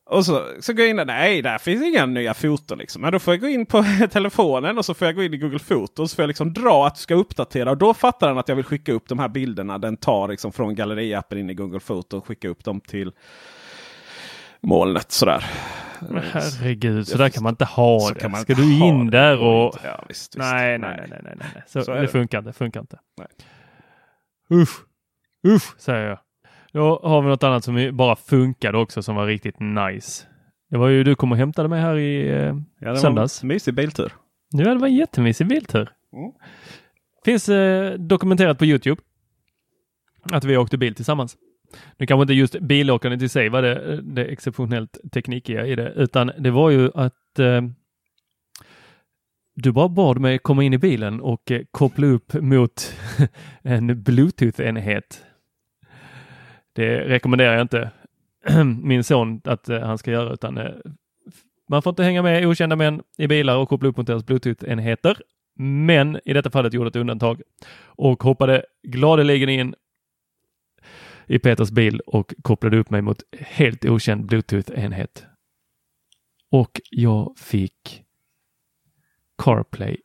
Speaker 2: Och så, så går jag in där. Nej, där finns inga nya foton. Liksom. Men då får jag gå in på telefonen och så får jag gå in i Google Foto. Och så får jag liksom dra att du ska uppdatera. Och då fattar den att jag vill skicka upp de här bilderna. Den tar liksom från galleriappen in i Google Foto och skickar upp dem till molnet. Sådär.
Speaker 3: Men herregud, så där kan man inte ha så det. Ska du in där och...
Speaker 2: Ja, visst, visst.
Speaker 3: Nej, nej, nej, nej, nej, nej. Så,
Speaker 2: så
Speaker 3: det,
Speaker 2: det
Speaker 3: funkar inte. funkar inte.
Speaker 2: Nej.
Speaker 3: Usch, usch säger jag. Då har vi något annat som bara funkade också som var riktigt nice. Det var ju du kom och hämtade mig här i eh,
Speaker 2: Ja, det
Speaker 3: söndags.
Speaker 2: var en mysig biltur.
Speaker 3: Ja, det var en jättemysig biltur.
Speaker 2: Mm.
Speaker 3: Finns eh, dokumenterat på Youtube att vi åkte bil tillsammans. Nu kanske inte just bilåkandet i sig var det, det exceptionellt teknikiga i det, utan det var ju att eh, du bara bad mig komma in i bilen och eh, koppla upp mot en bluetooth-enhet. Det rekommenderar jag inte min son att eh, han ska göra, utan eh, man får inte hänga med okända män i bilar och koppla upp mot deras bluetooth-enheter. Men i detta fallet gjorde ett undantag och hoppade gladeligen in i Peters bil och kopplade upp mig mot helt okänd bluetooth-enhet. Och jag fick CarPlay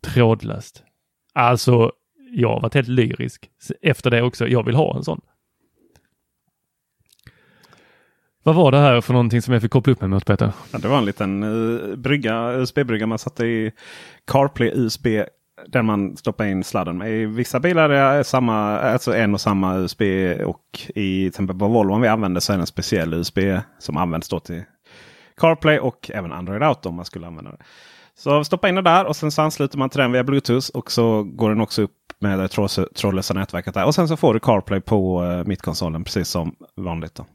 Speaker 3: trådlöst. Alltså, jag har varit helt lyrisk efter det också. Jag vill ha en sån. Vad var det här för någonting som jag fick koppla upp mig mot Peter?
Speaker 2: Ja, det var en liten uh, brygga, USB-brygga man satte i CarPlay USB. Där man stoppar in sladden med. I vissa bilar är det samma, alltså en och samma USB. Och i till exempel på Volvo vi använder så är det en speciell USB som används då till CarPlay och även Android Auto om man skulle använda det. Så stoppa in det där och sen så ansluter man till den via Bluetooth. Och så går den också upp med det trådlösa nätverket där. Och sen så får du CarPlay på eh, mittkonsolen precis som vanligt. Då.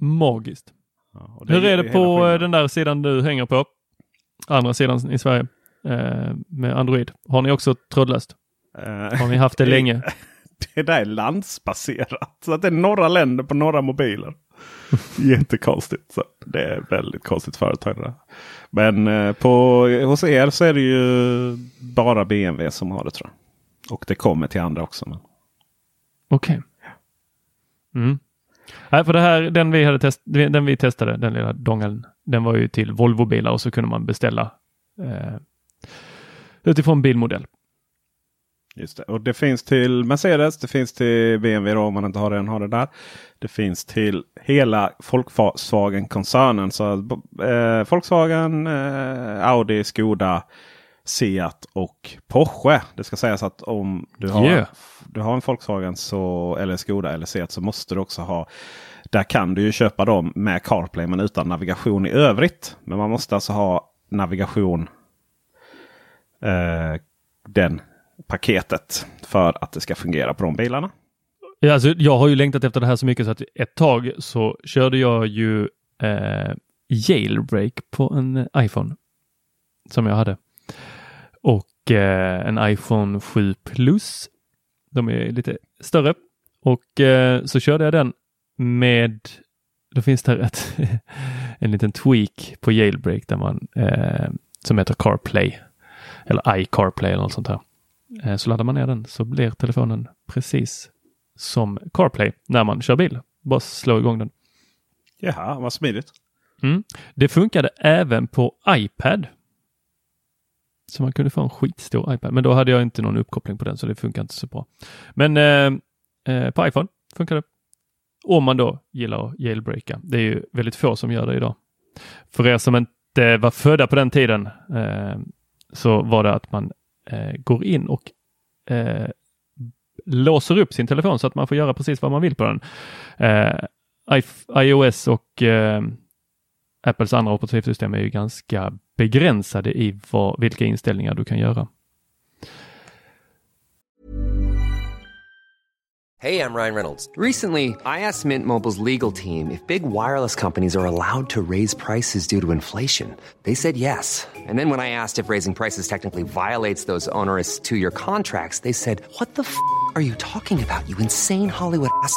Speaker 3: Magiskt.
Speaker 2: Ja,
Speaker 3: Hur är det på den där sidan du hänger på? Andra sidan i Sverige eh, med Android. Har ni också trådlöst?
Speaker 2: Uh,
Speaker 3: Har ni haft det länge?
Speaker 2: Det där är landsbaserat. Så att det är några länder på några mobiler. Jättekonstigt. Så det är väldigt konstigt företag. Där. Men eh, på, hos er så är det ju bara BMW som har det tror jag. Och det kommer till andra också. Men...
Speaker 3: Okej. Okay. Mm. Nej, för det här, den vi, hade test, den vi testade, den lilla dongeln, den var ju till Volvo-bilar och så kunde man beställa eh, utifrån bilmodell.
Speaker 2: Just det. Och det finns till Mercedes, det finns till BMW då, om man inte har den, har det där. Det finns till hela Volkswagen-koncernen. Så eh, Volkswagen, eh, Audi, Skoda, Seat och Porsche. Det ska sägas att om du har,
Speaker 3: Yeah.
Speaker 2: du har en Volkswagen så, eller Skoda eller Seat så måste du också ha där kan du ju köpa dem med CarPlay men utan navigation i övrigt. Men man måste alltså ha navigation. Eh, den paketet för att det ska fungera på de bilarna.
Speaker 3: Alltså, jag har ju längtat efter det här så mycket så att ett tag så körde jag ju eh, jailbreak på en iPhone som jag hade. Och eh, en iPhone 7 Plus. De är lite större. Och eh, så körde jag den med, då finns det ett, en liten tweak på jailbreak där man, eh, som heter CarPlay. Eller iCarPlay eller något sånt här. Eh, så laddar man ner den så blir telefonen precis som CarPlay när man kör bil. Bara slå igång den.
Speaker 2: Jaha, vad smidigt.
Speaker 3: Mm. Det funkade även på iPad. Så man kunde få en skitstor iPad. Men då hade jag inte någon uppkoppling på den så det funkar inte så bra. Men eh, eh, på iPhone funkar det. Om man då gillar att jailbreaka. Det är ju väldigt få som gör det idag. För er som inte var födda på den tiden eh, så var det att man eh, går in och eh, låser upp sin telefon så att man får göra precis vad man vill på den. Eh, iOS och eh, Apples andra operativsystem är ju ganska begränsade i vad, vilka inställningar du kan göra.
Speaker 4: Hej, jag Ryan Reynolds. Recently, I asked Mint Mobile's legal team if big wireless companies are allowed to raise prices due to inflation. They said yes. And then when I asked if raising prices technically violates those onerous two year contracts, they said, What the f are you talking about, you insane Hollywood ass?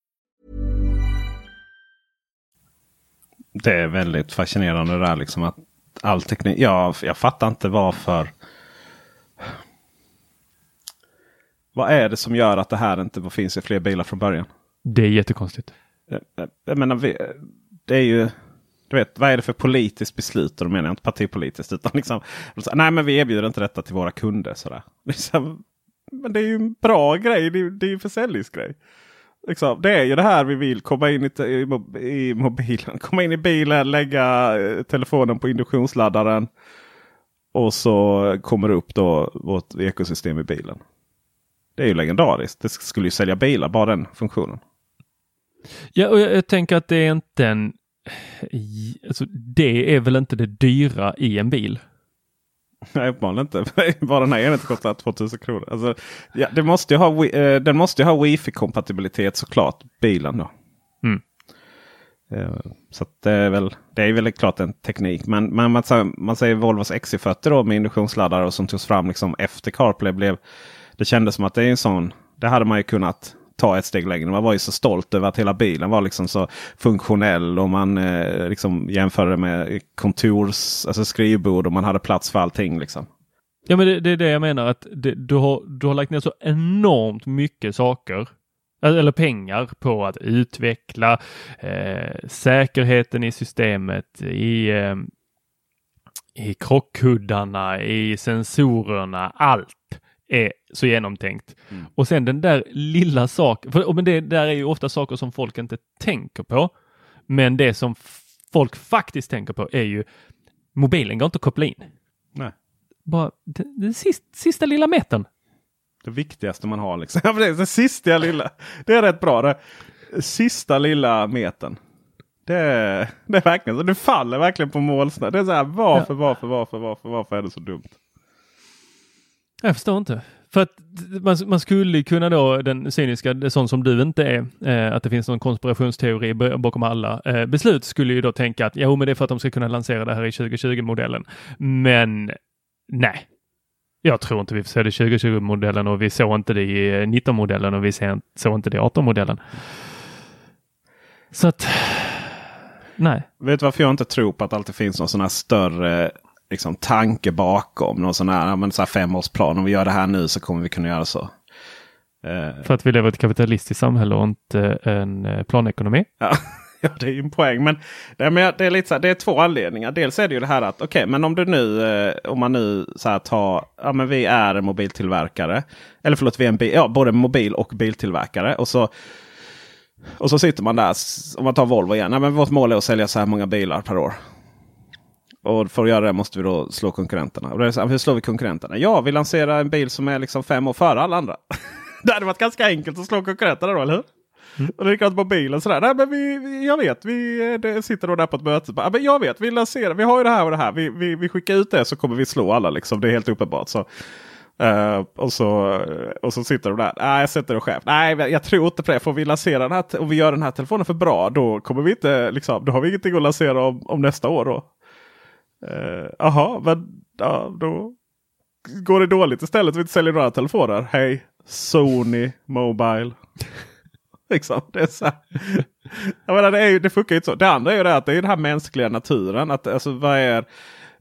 Speaker 2: Det är väldigt fascinerande där liksom att all teknik. Ja, jag fattar inte varför. Vad är det som gör att det här inte finns i fler bilar från början?
Speaker 3: Det är jättekonstigt.
Speaker 2: Jag, jag menar, det är ju. Du vet, vad är det för politiskt beslut? Och då menar jag inte partipolitiskt. Utan liksom, nej, men vi erbjuder inte detta till våra kunder. Sådär. Liksom, men det är ju en bra grej. Det är, det är ju en försäljningsgrej. Liksom, det är ju det här vi vill. Komma in i, i, i mobilen. Komma in i bilen, lägga eh, telefonen på induktionsladdaren. Och så kommer det upp då vårt ekosystem i bilen. Det är ju legendariskt. Det skulle ju sälja bilar, bara den funktionen.
Speaker 3: Ja, och jag, jag tänker att det är inte en... Eh, alltså, det är väl inte det dyra i en bil?
Speaker 2: Nej, uppenbarligen inte. Bara den här enheten kostar 2000 kronor. Alltså, ja, det måste ha, eh, den måste ju ha wifi-kompatibilitet såklart, bilen då.
Speaker 3: Mm.
Speaker 2: Eh, så det är väl det är väl klart en teknik. Men, men man, man säger Volvos XC40 då med induktionsladdare och som togs fram liksom efter CarPlay. Blev, det kändes som att det är en sån. Det hade man ju kunnat ta ett steg längre. Man var ju så stolt över att hela bilen var liksom så funktionell. Och man eh, liksom jämförde med kontors, alltså skrivbord och man hade plats för allting. Liksom.
Speaker 3: Ja men det, det är det jag menar att det, du, har, du har lagt ner så enormt mycket saker eh, eller pengar på att utveckla eh, säkerheten i systemet, i, eh, i krockkuddarna, i sensorerna, allt är så genomtänkt. Mm. Och sen den där lilla saken, för men det där är ju ofta saker som folk inte tänker på. Men det som folk faktiskt tänker på är ju mobilen går inte att koppla in.
Speaker 2: Nej.
Speaker 3: Bara den, den sista, sista lilla metern.
Speaker 2: Det viktigaste man har liksom. Det sista lilla. Det är rätt bra det. Sista lilla metern. Det det är verkligen så. Det faller verkligen på målsnöret. Det är så här varför, ja. varför, varför, varför, varför är det så dumt?
Speaker 3: Jag förstår inte. För att man, man skulle kunna då, den cyniska, sån som du inte är, eh, att det finns någon konspirationsteori bakom alla eh, beslut, skulle ju då tänka att jo, men det är för att de ska kunna lansera det här i 2020-modellen. Men nej, jag tror inte vi ser det i 2020-modellen och vi såg inte det i eh, 19-modellen och vi såg inte det i 18-modellen. Så att, nej.
Speaker 2: Vet du varför jag inte tror på att det alltid finns någon sån här större liksom, tanke bakom. Någon sån här, men så här femårsplan. Om vi gör det här nu så kommer vi kunna göra så.
Speaker 3: Uh, För att vi lever i ett kapitalistiskt samhälle och inte en eh, planekonomi?
Speaker 2: Ja. ja, det är ju en poäng. Men det, är, det är, lite så här, det är två anledningar. Dels är det ju det här att okej, okay, men om du nu eh, om man nu så här tar, ja men vi är en mobiltillverkare. Eller förlåt, vi är en bil, ja, både mobil och biltillverkare. Och så, och så sitter man där, om man tar Volvo igen. Ja, men vårt mål är att sälja så här många bilar per år. Och för att göra det måste vi då slå konkurrenterna. Och då är det så här, hur slår vi konkurrenterna? Ja, vi lanserar en bil som är liksom fem år före alla andra. det hade varit ganska enkelt att slå konkurrenterna då, eller hur? Mm. Och det är likadant på bilen. Sådär. Nej, men vi, jag vet, vi sitter då där på ett möte. Bara, men jag vet, vi lanserar, vi har ju det här och det här. Vi, vi, vi skickar ut det så kommer vi slå alla. Liksom. Det är helt uppenbart. Så, Uh, och, så, och så sitter de där. Nej, jag sätter en chef. Nej, jag tror inte på det. Får vi lansera den här, om vi gör den här telefonen för bra, då kommer vi inte, liksom, då har vi ingenting att lansera om, om nästa år. Då. Jaha, uh, men ja, då går det dåligt istället. Vi inte säljer några telefoner. Hej, Sony Mobile. liksom, det, är så här. Jag menar, det, är, det funkar ju inte så. Det andra är ju det att det är den här mänskliga naturen. Att, alltså, vad är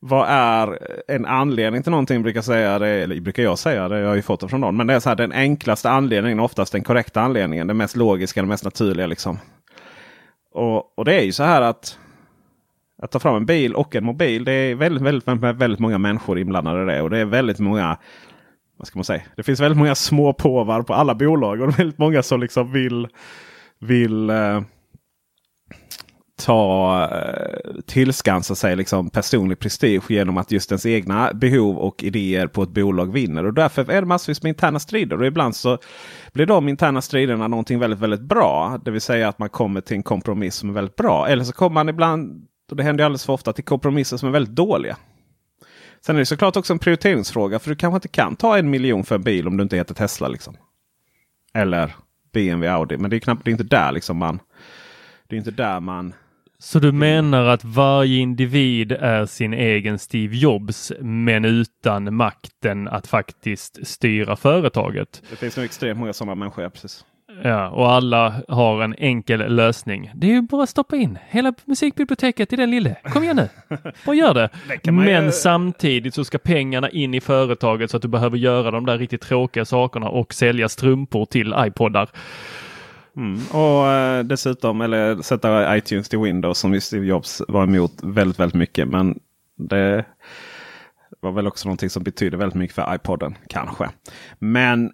Speaker 2: vad är en anledning till någonting? Brukar, säga det, eller brukar jag säga det, jag har ju fått det från någon. Men det är så här, den enklaste anledningen, oftast den korrekta anledningen. Den mest logiska, den mest naturliga. liksom. Och, och det är ju så här att att ta fram en bil och en mobil. Det är väldigt, väldigt, väldigt, väldigt många människor inblandade i det. Och det är väldigt många vad ska man säga? Det finns väldigt många små påvar på alla bolag. Och väldigt många som liksom vill, vill eh, ta eh, tillskansa sig liksom personlig prestige genom att just ens egna behov och idéer på ett bolag vinner. Och därför är det massvis med interna strider. Och ibland så blir de interna striderna någonting väldigt, väldigt bra. Det vill säga att man kommer till en kompromiss som är väldigt bra. Eller så kommer man ibland, och det händer alldeles för ofta, till kompromisser som är väldigt dåliga. Sen är det såklart också en prioriteringsfråga. För du kanske inte kan ta en miljon för en bil om du inte heter Tesla. Liksom. Eller BMW Audi. Men det är knappt det är inte där liksom man. Det är inte där man
Speaker 3: så du menar att varje individ är sin egen Steve Jobs men utan makten att faktiskt styra företaget?
Speaker 2: Det finns nog extremt många sådana människor, ja, precis.
Speaker 3: Ja, och alla har en enkel lösning. Det är ju bara att stoppa in hela musikbiblioteket i den lille. Kom igen nu, bara gör det. det Men ju... samtidigt så ska pengarna in i företaget så att du behöver göra de där riktigt tråkiga sakerna och sälja strumpor till iPodar.
Speaker 2: Mm. Och uh, dessutom, eller sätta iTunes till Windows som Steve Jobs var emot väldigt, väldigt mycket. Men det var väl också någonting som betyder väldigt mycket för iPoden kanske. Men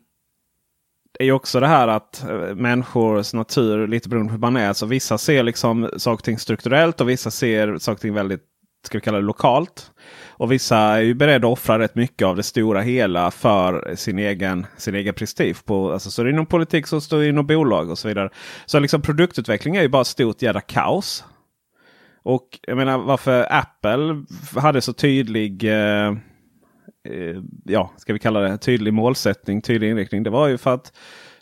Speaker 2: det är också det här att eh, människors natur, lite beroende på hur man är, så vissa ser liksom saker och ting strukturellt och vissa ser saker och ting väldigt ska vi kalla det lokalt. Och vissa är ju beredda att offra rätt mycket av det stora hela för sin egen, sin egen prestige. På, alltså, så det inom politik, så står det inom bolag och så vidare. Så liksom produktutveckling är ju bara ett stort jävla kaos. Och jag menar varför Apple hade så tydlig eh, Eh, ja, ska vi kalla det tydlig målsättning, tydlig inriktning. Det var ju för att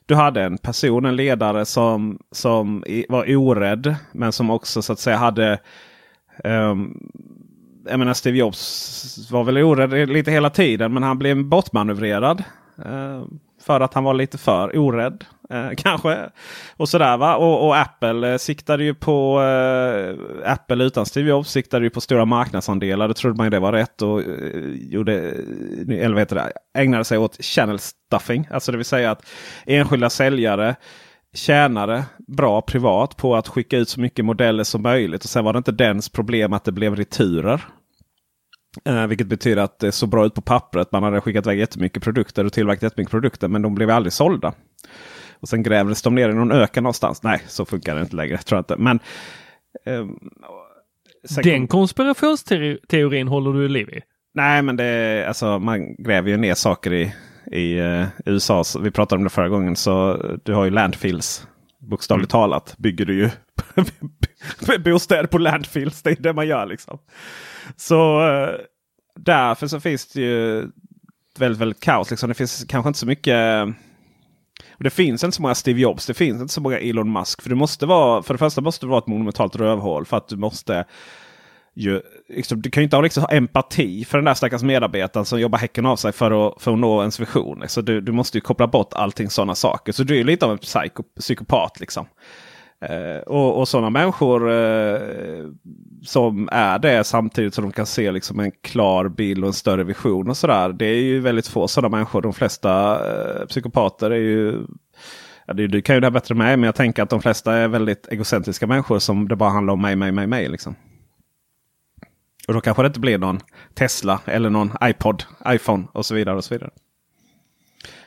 Speaker 2: du hade en person, en ledare som, som var orädd. Men som också så att säga hade um, jag menar Steve Jobs var väl orädd lite hela tiden men han blev bortmanövrerad. Eh, för att han var lite för orädd. Eh, kanske. Och sådär va. Och, och Apple eh, siktade ju på eh, Apple utan Steve Jobs siktade ju på stora marknadsandelar. Det trodde man ju det var rätt. Och eh, gjorde, eh, eller heter det, ägnade sig åt channel stuffing. Alltså det vill säga att enskilda säljare tjänade bra privat på att skicka ut så mycket modeller som möjligt. Och Sen var det inte dens problem att det blev returer. Eh, vilket betyder att det såg bra ut på pappret. Man hade skickat iväg jättemycket produkter och tillverkat jättemycket produkter. Men de blev aldrig sålda. Och Sen grävdes de ner i någon öken någonstans. Nej, så funkar det inte längre. Tror jag inte. Men, eh,
Speaker 3: Den konspirationsteorin håller du i liv i?
Speaker 2: Nej, men det, alltså, man gräver ju ner saker i i uh, USA. Så vi pratade om det förra gången. Så du har ju landfills. Bokstavligt mm. talat bygger du ju bostäder på landfills. Det är det man gör liksom. Så uh, därför så finns det ju väldigt, väldigt kaos. Liksom. Det finns kanske inte så mycket. Och det finns inte så många Steve Jobs. Det finns inte så många Elon Musk. För det måste vara, för det första måste det vara ett monumentalt rövhål. För att du måste ju, liksom, du kan ju inte ha, liksom, empati för den där stackars medarbetaren som jobbar häcken av sig för att, för att nå ens vision. Så du, du måste ju koppla bort allting sådana saker. Så du är lite av en psyko, psykopat. Liksom. Eh, och, och sådana människor eh, som är det samtidigt som de kan se liksom en klar bild och en större vision. och sådär. Det är ju väldigt få sådana människor. De flesta eh, psykopater är ju Ja, du, du kan ju det här bättre med men jag tänker att de flesta är väldigt egocentriska människor som det bara handlar om mig, mig, mig, mig. Liksom. Och då kanske det inte blir någon Tesla eller någon iPod, iPhone och så vidare. och så vidare.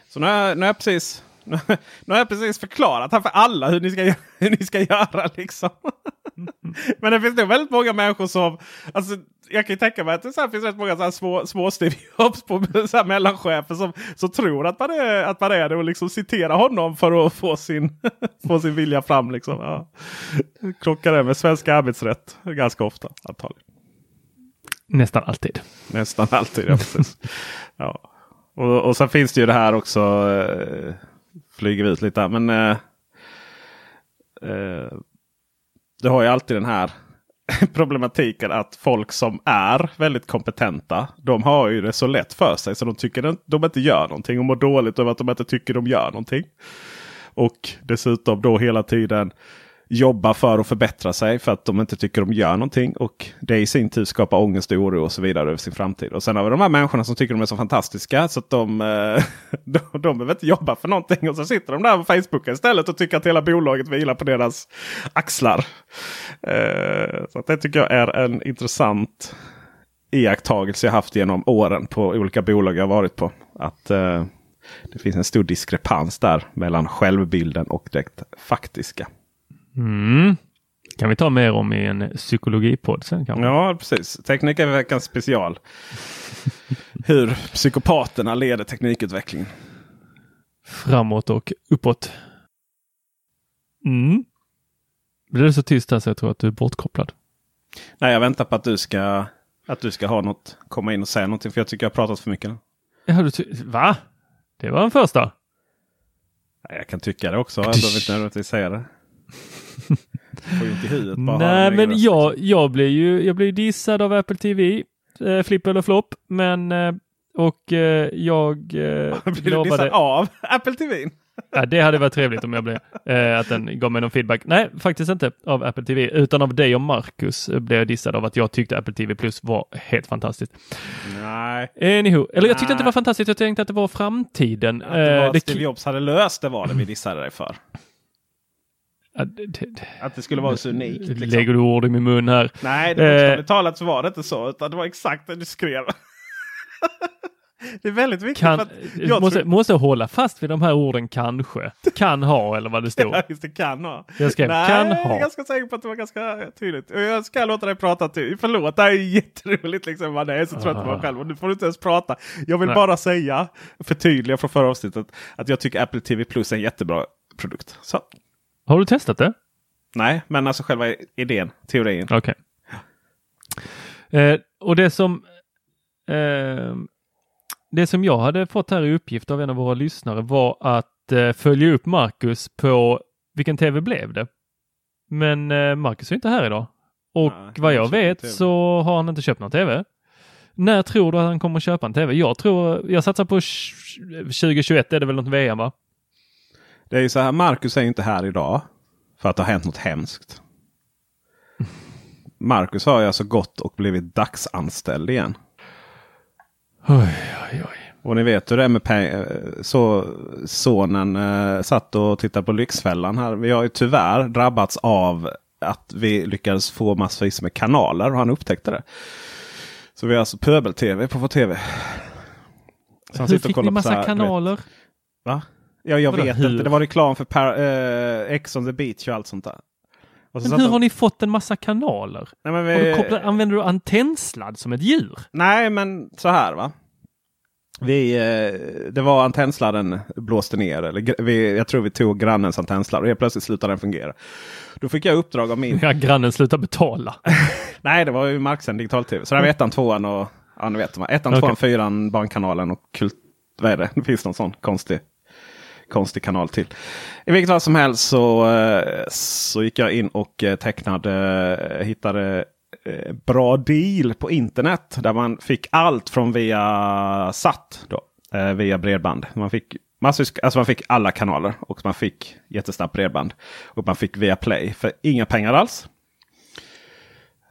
Speaker 2: Så nu har jag, nu har jag precis nu har jag precis förklarat här för alla hur ni ska, hur ni ska göra. Liksom. Men det finns nog väldigt många människor som... Alltså, jag kan ju tänka mig att det så finns rätt många så här små, små Steve Jobs på så här mellanchefer som, som tror att man, är, att man är det och liksom citerar honom för att få sin, få sin vilja fram. Liksom. Ja. Krockar det med svensk arbetsrätt ganska ofta antagligen.
Speaker 3: Nästan alltid.
Speaker 2: Nästan alltid, ja. Precis. ja. Och, och sen finns det ju det här också. Eh, flyger vi ut lite. Men eh, eh, det har ju alltid den här problematiken att folk som är väldigt kompetenta. De har ju det så lätt för sig så de tycker att de inte gör någonting och mår dåligt över att de inte tycker de gör någonting. Och dessutom då hela tiden jobba för att förbättra sig för att de inte tycker de gör någonting. Och det i sin tur skapar ångest och oro och så vidare över sin framtid. Och sen har vi de här människorna som tycker de är så fantastiska så att de, eh, de, de behöver inte jobba för någonting. Och så sitter de där på Facebook istället och tycker att hela bolaget vilar på deras axlar. Eh, så att det tycker jag är en intressant iakttagelse jag haft genom åren på olika bolag jag varit på. Att eh, det finns en stor diskrepans där mellan självbilden och det faktiska.
Speaker 3: Mm. kan vi ta mer om i en psykologipodd sen kanske?
Speaker 2: Ja, precis. Teknik är veckans special. Hur psykopaterna leder teknikutvecklingen.
Speaker 3: Framåt och uppåt. Mm. Blir det så tyst här så jag tror att du är bortkopplad?
Speaker 2: Nej, jag väntar på att du ska, att du ska ha något, komma in och säga någonting. För jag tycker jag har pratat för mycket.
Speaker 3: Ja, du Va? Det var en första.
Speaker 2: Jag kan tycka det också. Jag behöver inte nödvändigtvis säga det. Får inte huvudet bara
Speaker 3: Nej, men jag, jag blir ju jag blir dissad av Apple TV. Eh, flipp eller flopp. Men eh, och eh, jag eh,
Speaker 2: Blir du dissad av Apple TV?
Speaker 3: Ja, det hade varit trevligt om jag blev eh, att den gav mig någon feedback. Nej, faktiskt inte av Apple TV, utan av dig och Marcus eh, blev jag dissad av att jag tyckte Apple TV Plus var helt fantastiskt.
Speaker 2: Nej.
Speaker 3: Anywho, eller jag tyckte inte det var fantastiskt. Jag tänkte att det var framtiden.
Speaker 2: Att det var
Speaker 3: Eh,
Speaker 2: Steve Jobs hade löst det var det vi dissade dig för. Att det skulle vara så unikt. Liksom.
Speaker 3: Lägger du ord i min mun här?
Speaker 2: Nej, det
Speaker 3: Eh,
Speaker 2: talat så var det inte så. Utan det var exakt det du skrev. det är väldigt viktigt.
Speaker 3: kan,
Speaker 2: jag
Speaker 3: måste,
Speaker 2: tror-
Speaker 3: måste hålla fast vid de här orden kanske. Kan ha eller vad det stod.
Speaker 2: Ja, just det. Kan ha.
Speaker 3: Jag skrev
Speaker 2: Nej,
Speaker 3: kan
Speaker 2: jag är
Speaker 3: ha.
Speaker 2: ganska säker på att det var ganska tydligt. Jag ska låta dig prata till. Förlåt, det här är jätteroligt. Liksom. Man är så trött på mig
Speaker 3: Ah.
Speaker 2: själv och nu får du inte ens prata. Jag vill
Speaker 3: Nej.
Speaker 2: bara säga, förtydliga från förra avsnittet, att jag tycker Apple TV Plus är en jättebra produkt. Så.
Speaker 3: Har du testat det?
Speaker 2: Nej, men alltså själva idén, teorin.
Speaker 3: Okej. Eh, och det som eh, det som jag hade fått här i uppgift av en av våra lyssnare var att eh, följa upp Marcus på vilken tv blev det? Men eh, Marcus är inte här idag. Och
Speaker 2: Nej,
Speaker 3: vad jag vet så har han inte köpt någon tv. När tror du att han kommer köpa en tv? Jag tror, jag satsar på sh- 2021 är det väl något VM va?
Speaker 2: Det är ju så här, Marcus är ju inte här idag. För att det har hänt något hemskt. Marcus har ju alltså gått och blivit dagsanställd igen.
Speaker 3: Oj, oj, oj.
Speaker 2: Och ni vet hur det är med pengar. Så sonen eh, satt och tittade på Lyxfällan här. Vi har ju tyvärr drabbats av att vi lyckades få massvis med kanaler och han upptäckte det. Så vi har alltså pöbel-tv på vår tv. Så
Speaker 3: Hur fick ni massa kanaler?
Speaker 2: Va? Ja, jag
Speaker 3: Vadå,
Speaker 2: vet
Speaker 3: hur?
Speaker 2: inte. Det var reklam för par, eh, Ex on the beach och allt sånt där. Så
Speaker 3: Men hur
Speaker 2: de-
Speaker 3: har ni fått en massa kanaler?
Speaker 2: Nej, men
Speaker 3: Har du
Speaker 2: vi...
Speaker 3: kopplat, använder du antennsladd som ett djur?
Speaker 2: Nej, men så här va. Vi, eh, det var antennsladden blåste ner. Eller, vi, jag tror vi tog grannens antennsladd och helt plötsligt slutade den fungera. Då fick jag uppdrag av min...
Speaker 3: Ja, grannen slutar betala.
Speaker 2: Nej, det var ju marksänd digital-tv. Så det var ettan, tvåan och... Ja, ni vet. de här. Ettan,
Speaker 3: Okej.
Speaker 2: tvåan, fyran, Barnkanalen och Kult... Vad är det? Det finns någon sån konstig, konstig kanal till. I vilket fall som helst så, eh, så gick jag in och eh, tecknade, eh, hittade bra deal på internet. Där man fick allt från via satt Då, via bredband. Man fick, massvis, alltså man fick alla kanaler och man fick jättesnabbt bredband. Och man fick via Play för inga pengar alls.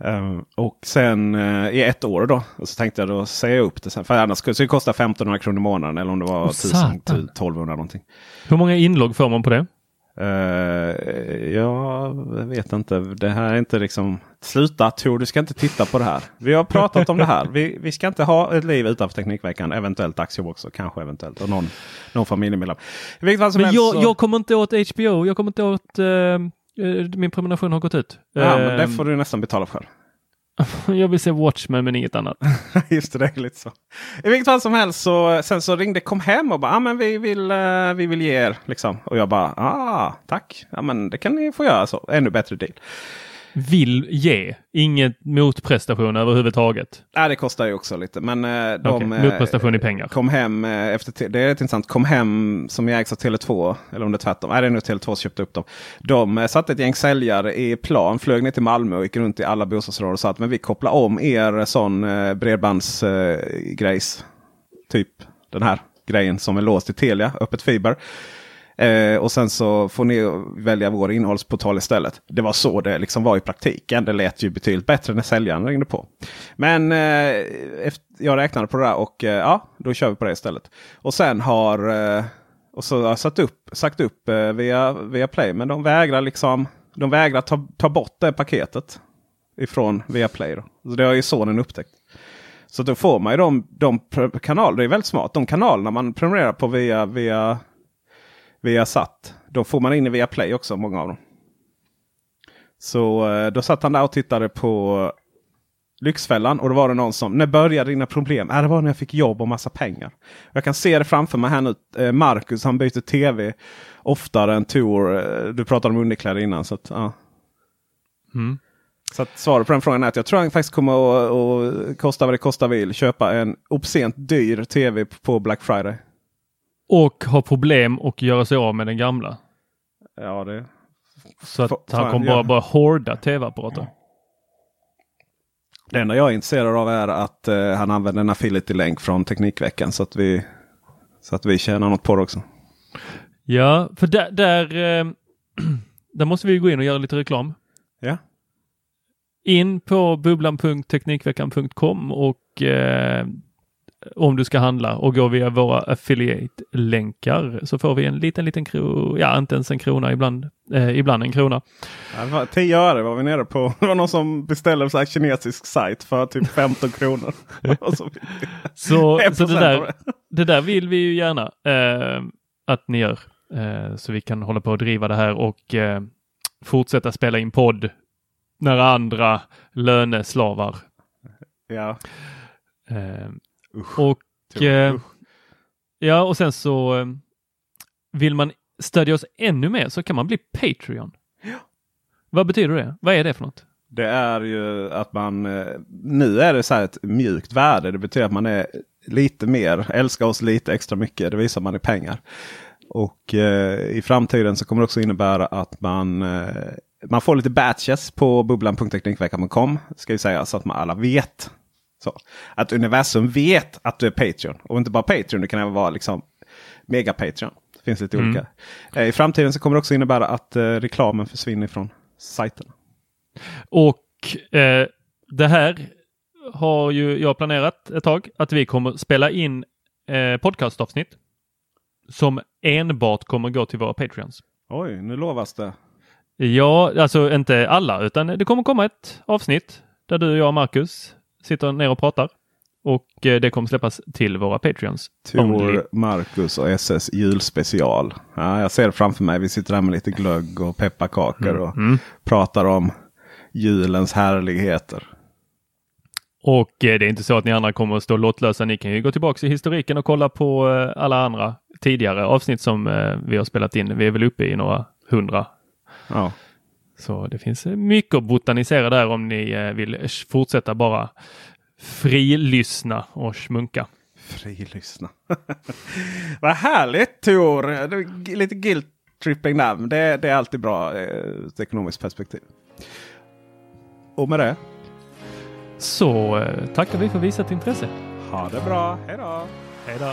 Speaker 2: Ehm, och sen eh, i ett år då. Och så tänkte jag då säga upp det sen. För annars skulle det kosta 1500 kronor i månaden. Eller om det var
Speaker 3: Åh,
Speaker 2: 1000,
Speaker 3: satan.
Speaker 2: 1200 någonting.
Speaker 3: Hur många inlogg får man på det?
Speaker 2: Uh, jag vet inte. Det här är inte liksom... Sluta Tor, du ska inte titta på det här. Vi har pratat om det här. Vi, vi ska inte ha ett liv utanför Teknikveckan. Eventuellt dagsjobb också. Kanske eventuellt. Och någon, någon familjemedlem.
Speaker 3: Men jag,
Speaker 2: så-
Speaker 3: jag kommer inte åt HBO. Jag kommer inte åt... eh, min prenumeration har gått ut.
Speaker 2: Ja, men det
Speaker 3: Eh,
Speaker 2: får du nästan betala för.
Speaker 3: Jag vill se Watchmen men inget annat.
Speaker 2: Just det, det är lite så. I vilket fall som helst så sen så ringde kom hem och bara ah, men vi vill, eh, vi vill ge er. Liksom. Och jag bara ah, tack. Ja, men det kan ni få göra så. Ännu bättre deal.
Speaker 3: Vill ge. Inget motprestation överhuvudtaget.
Speaker 2: Nej, det kostar ju också lite. Men eh, de
Speaker 3: Okej, motprestation i pengar.
Speaker 2: kom hem eh, efter... te- Det är lite intressant. Kom hem som ägs av Tele2. Eller om det är tvärtom. Nej, det är nog Tele2 som köpte upp dem. De eh, satte ett gäng säljare i plan. Flög ner till Malmö och gick runt i alla bostadsområden och sa att men vi kopplar om er sån eh, bredbandsgrejs. typ den här grejen som är låst i Telia, öppet fiber. Eh, och sen så får ni välja vår innehållsportal istället. Det var så det liksom var i praktiken. Det lät ju betydligt bättre när säljaren ringde på. Men eh, efter, jag räknade på det där och eh, ja, då kör vi på det istället. Och sen har eh, och så har jag satt upp, sagt upp eh, via, via Play. Men de vägrar liksom de vägrar ta, ta bort det paketet ifrån Viaplay. Då. Så det har ju sonen upptäckt. Så då får man ju de, de kanaler, det är väldigt smart. De kanalerna man prenumererar på via, via, via SAT. Då får man in i Viaplay också, många av dem. Så eh, då satt han där och tittade på Lyxfällan och då var det någon som, när började dina problem? Äh, det var när jag fick jobb och massa pengar. Jag kan se det framför mig här nu. Eh, Marcus han byter tv oftare än Tor. Eh, Du pratade om underkläder innan. Så att, ja.
Speaker 3: Mm.
Speaker 2: Så att svaret på den frågan är att jag tror han faktiskt kommer att, att kosta vad det kostar vill. Köpa en obscent dyr tv på Black Friday.
Speaker 3: Och har problem och göra sig av med den gamla.
Speaker 2: Ja, det...
Speaker 3: Så att
Speaker 2: Fan,
Speaker 3: han kommer bara börja hårda tv-apparater.
Speaker 2: Det enda jag är intresserad av är att eh, han använder en affiliate-länk från Teknikveckan. Så att, vi, så att vi tjänar något på det också.
Speaker 3: Ja, för där, där, eh, där måste vi gå in och göra lite reklam.
Speaker 2: Ja.
Speaker 3: In på bubblan.teknikveckan.com och eh, om du ska handla och gå via våra affiliate-länkar så får vi en liten, liten krona, ja inte ens en krona, ibland, eh, ibland en krona.
Speaker 2: Ja, det var 10 öre var vi nere på. Det var någon som beställde en kinesisk sajt för typ 15 kronor. Så,
Speaker 3: Så,
Speaker 2: 1%
Speaker 3: så det, där,
Speaker 2: det.
Speaker 3: där vill vi ju gärna eh, att ni gör. Eh, så vi kan hålla på och driva det här och eh, fortsätta spela in podd när andra löneslavar.
Speaker 2: ja. Usch.
Speaker 3: och eh, ja, och sen så eh, vill man stödja oss ännu mer så kan man bli Patreon. Vad betyder det? Vad är det för något?
Speaker 2: Det är ju att man eh, nu är det så här ett mjukt värde. Det betyder att man är lite mer, älskar oss lite extra mycket. Det visar man i pengar. Och eh, i framtiden så kommer det också innebära att man, eh, man får lite batches på bubblan.teknikveckan.com. Ska vi säga så att man alla vet. Så. Att universum vet att du är Patreon. Och inte bara Patreon, det kan även vara liksom mega Patreon. Det finns lite
Speaker 3: Mm.
Speaker 2: olika. Eh, I framtiden så kommer det också innebära att eh, reklamen försvinner från sajterna.
Speaker 3: Och eh, det här har ju jag planerat ett tag att vi kommer spela in eh, podcastavsnitt som enbart kommer gå till våra Patreons.
Speaker 2: Oj, nu lovas det.
Speaker 3: Ja, alltså inte alla, utan det kommer komma ett avsnitt där du och jag och Marcus sitter ner och pratar. Och eh, det kommer släppas till våra Patreons. only.
Speaker 2: Tor, Marcus och SS julspecial. Ja, jag ser det framför mig. Vi sitter här med lite glögg och pepparkakor och
Speaker 3: Mm.
Speaker 2: pratar om julens härligheter.
Speaker 3: Och eh, det är inte så att ni andra kommer att stå lottlösa. Ni kan ju gå tillbaka i historiken och kolla på eh, alla andra tidigare avsnitt som vi har spelat in. Vi är väl uppe i några hundra.
Speaker 2: Ja.
Speaker 3: Så det finns eh, mycket att botanisera där om ni eh, vill fortsätta bara frilyssna och smunka.
Speaker 2: Frilyssna. Vad härligt Tor! Lite guilt tripping där. Det, det är alltid bra eh, ur ett ekonomiskt perspektiv. Och med det,
Speaker 3: Så eh, tackar vi för visat intresse.
Speaker 2: ha det bra. Hej då!
Speaker 3: Hej då!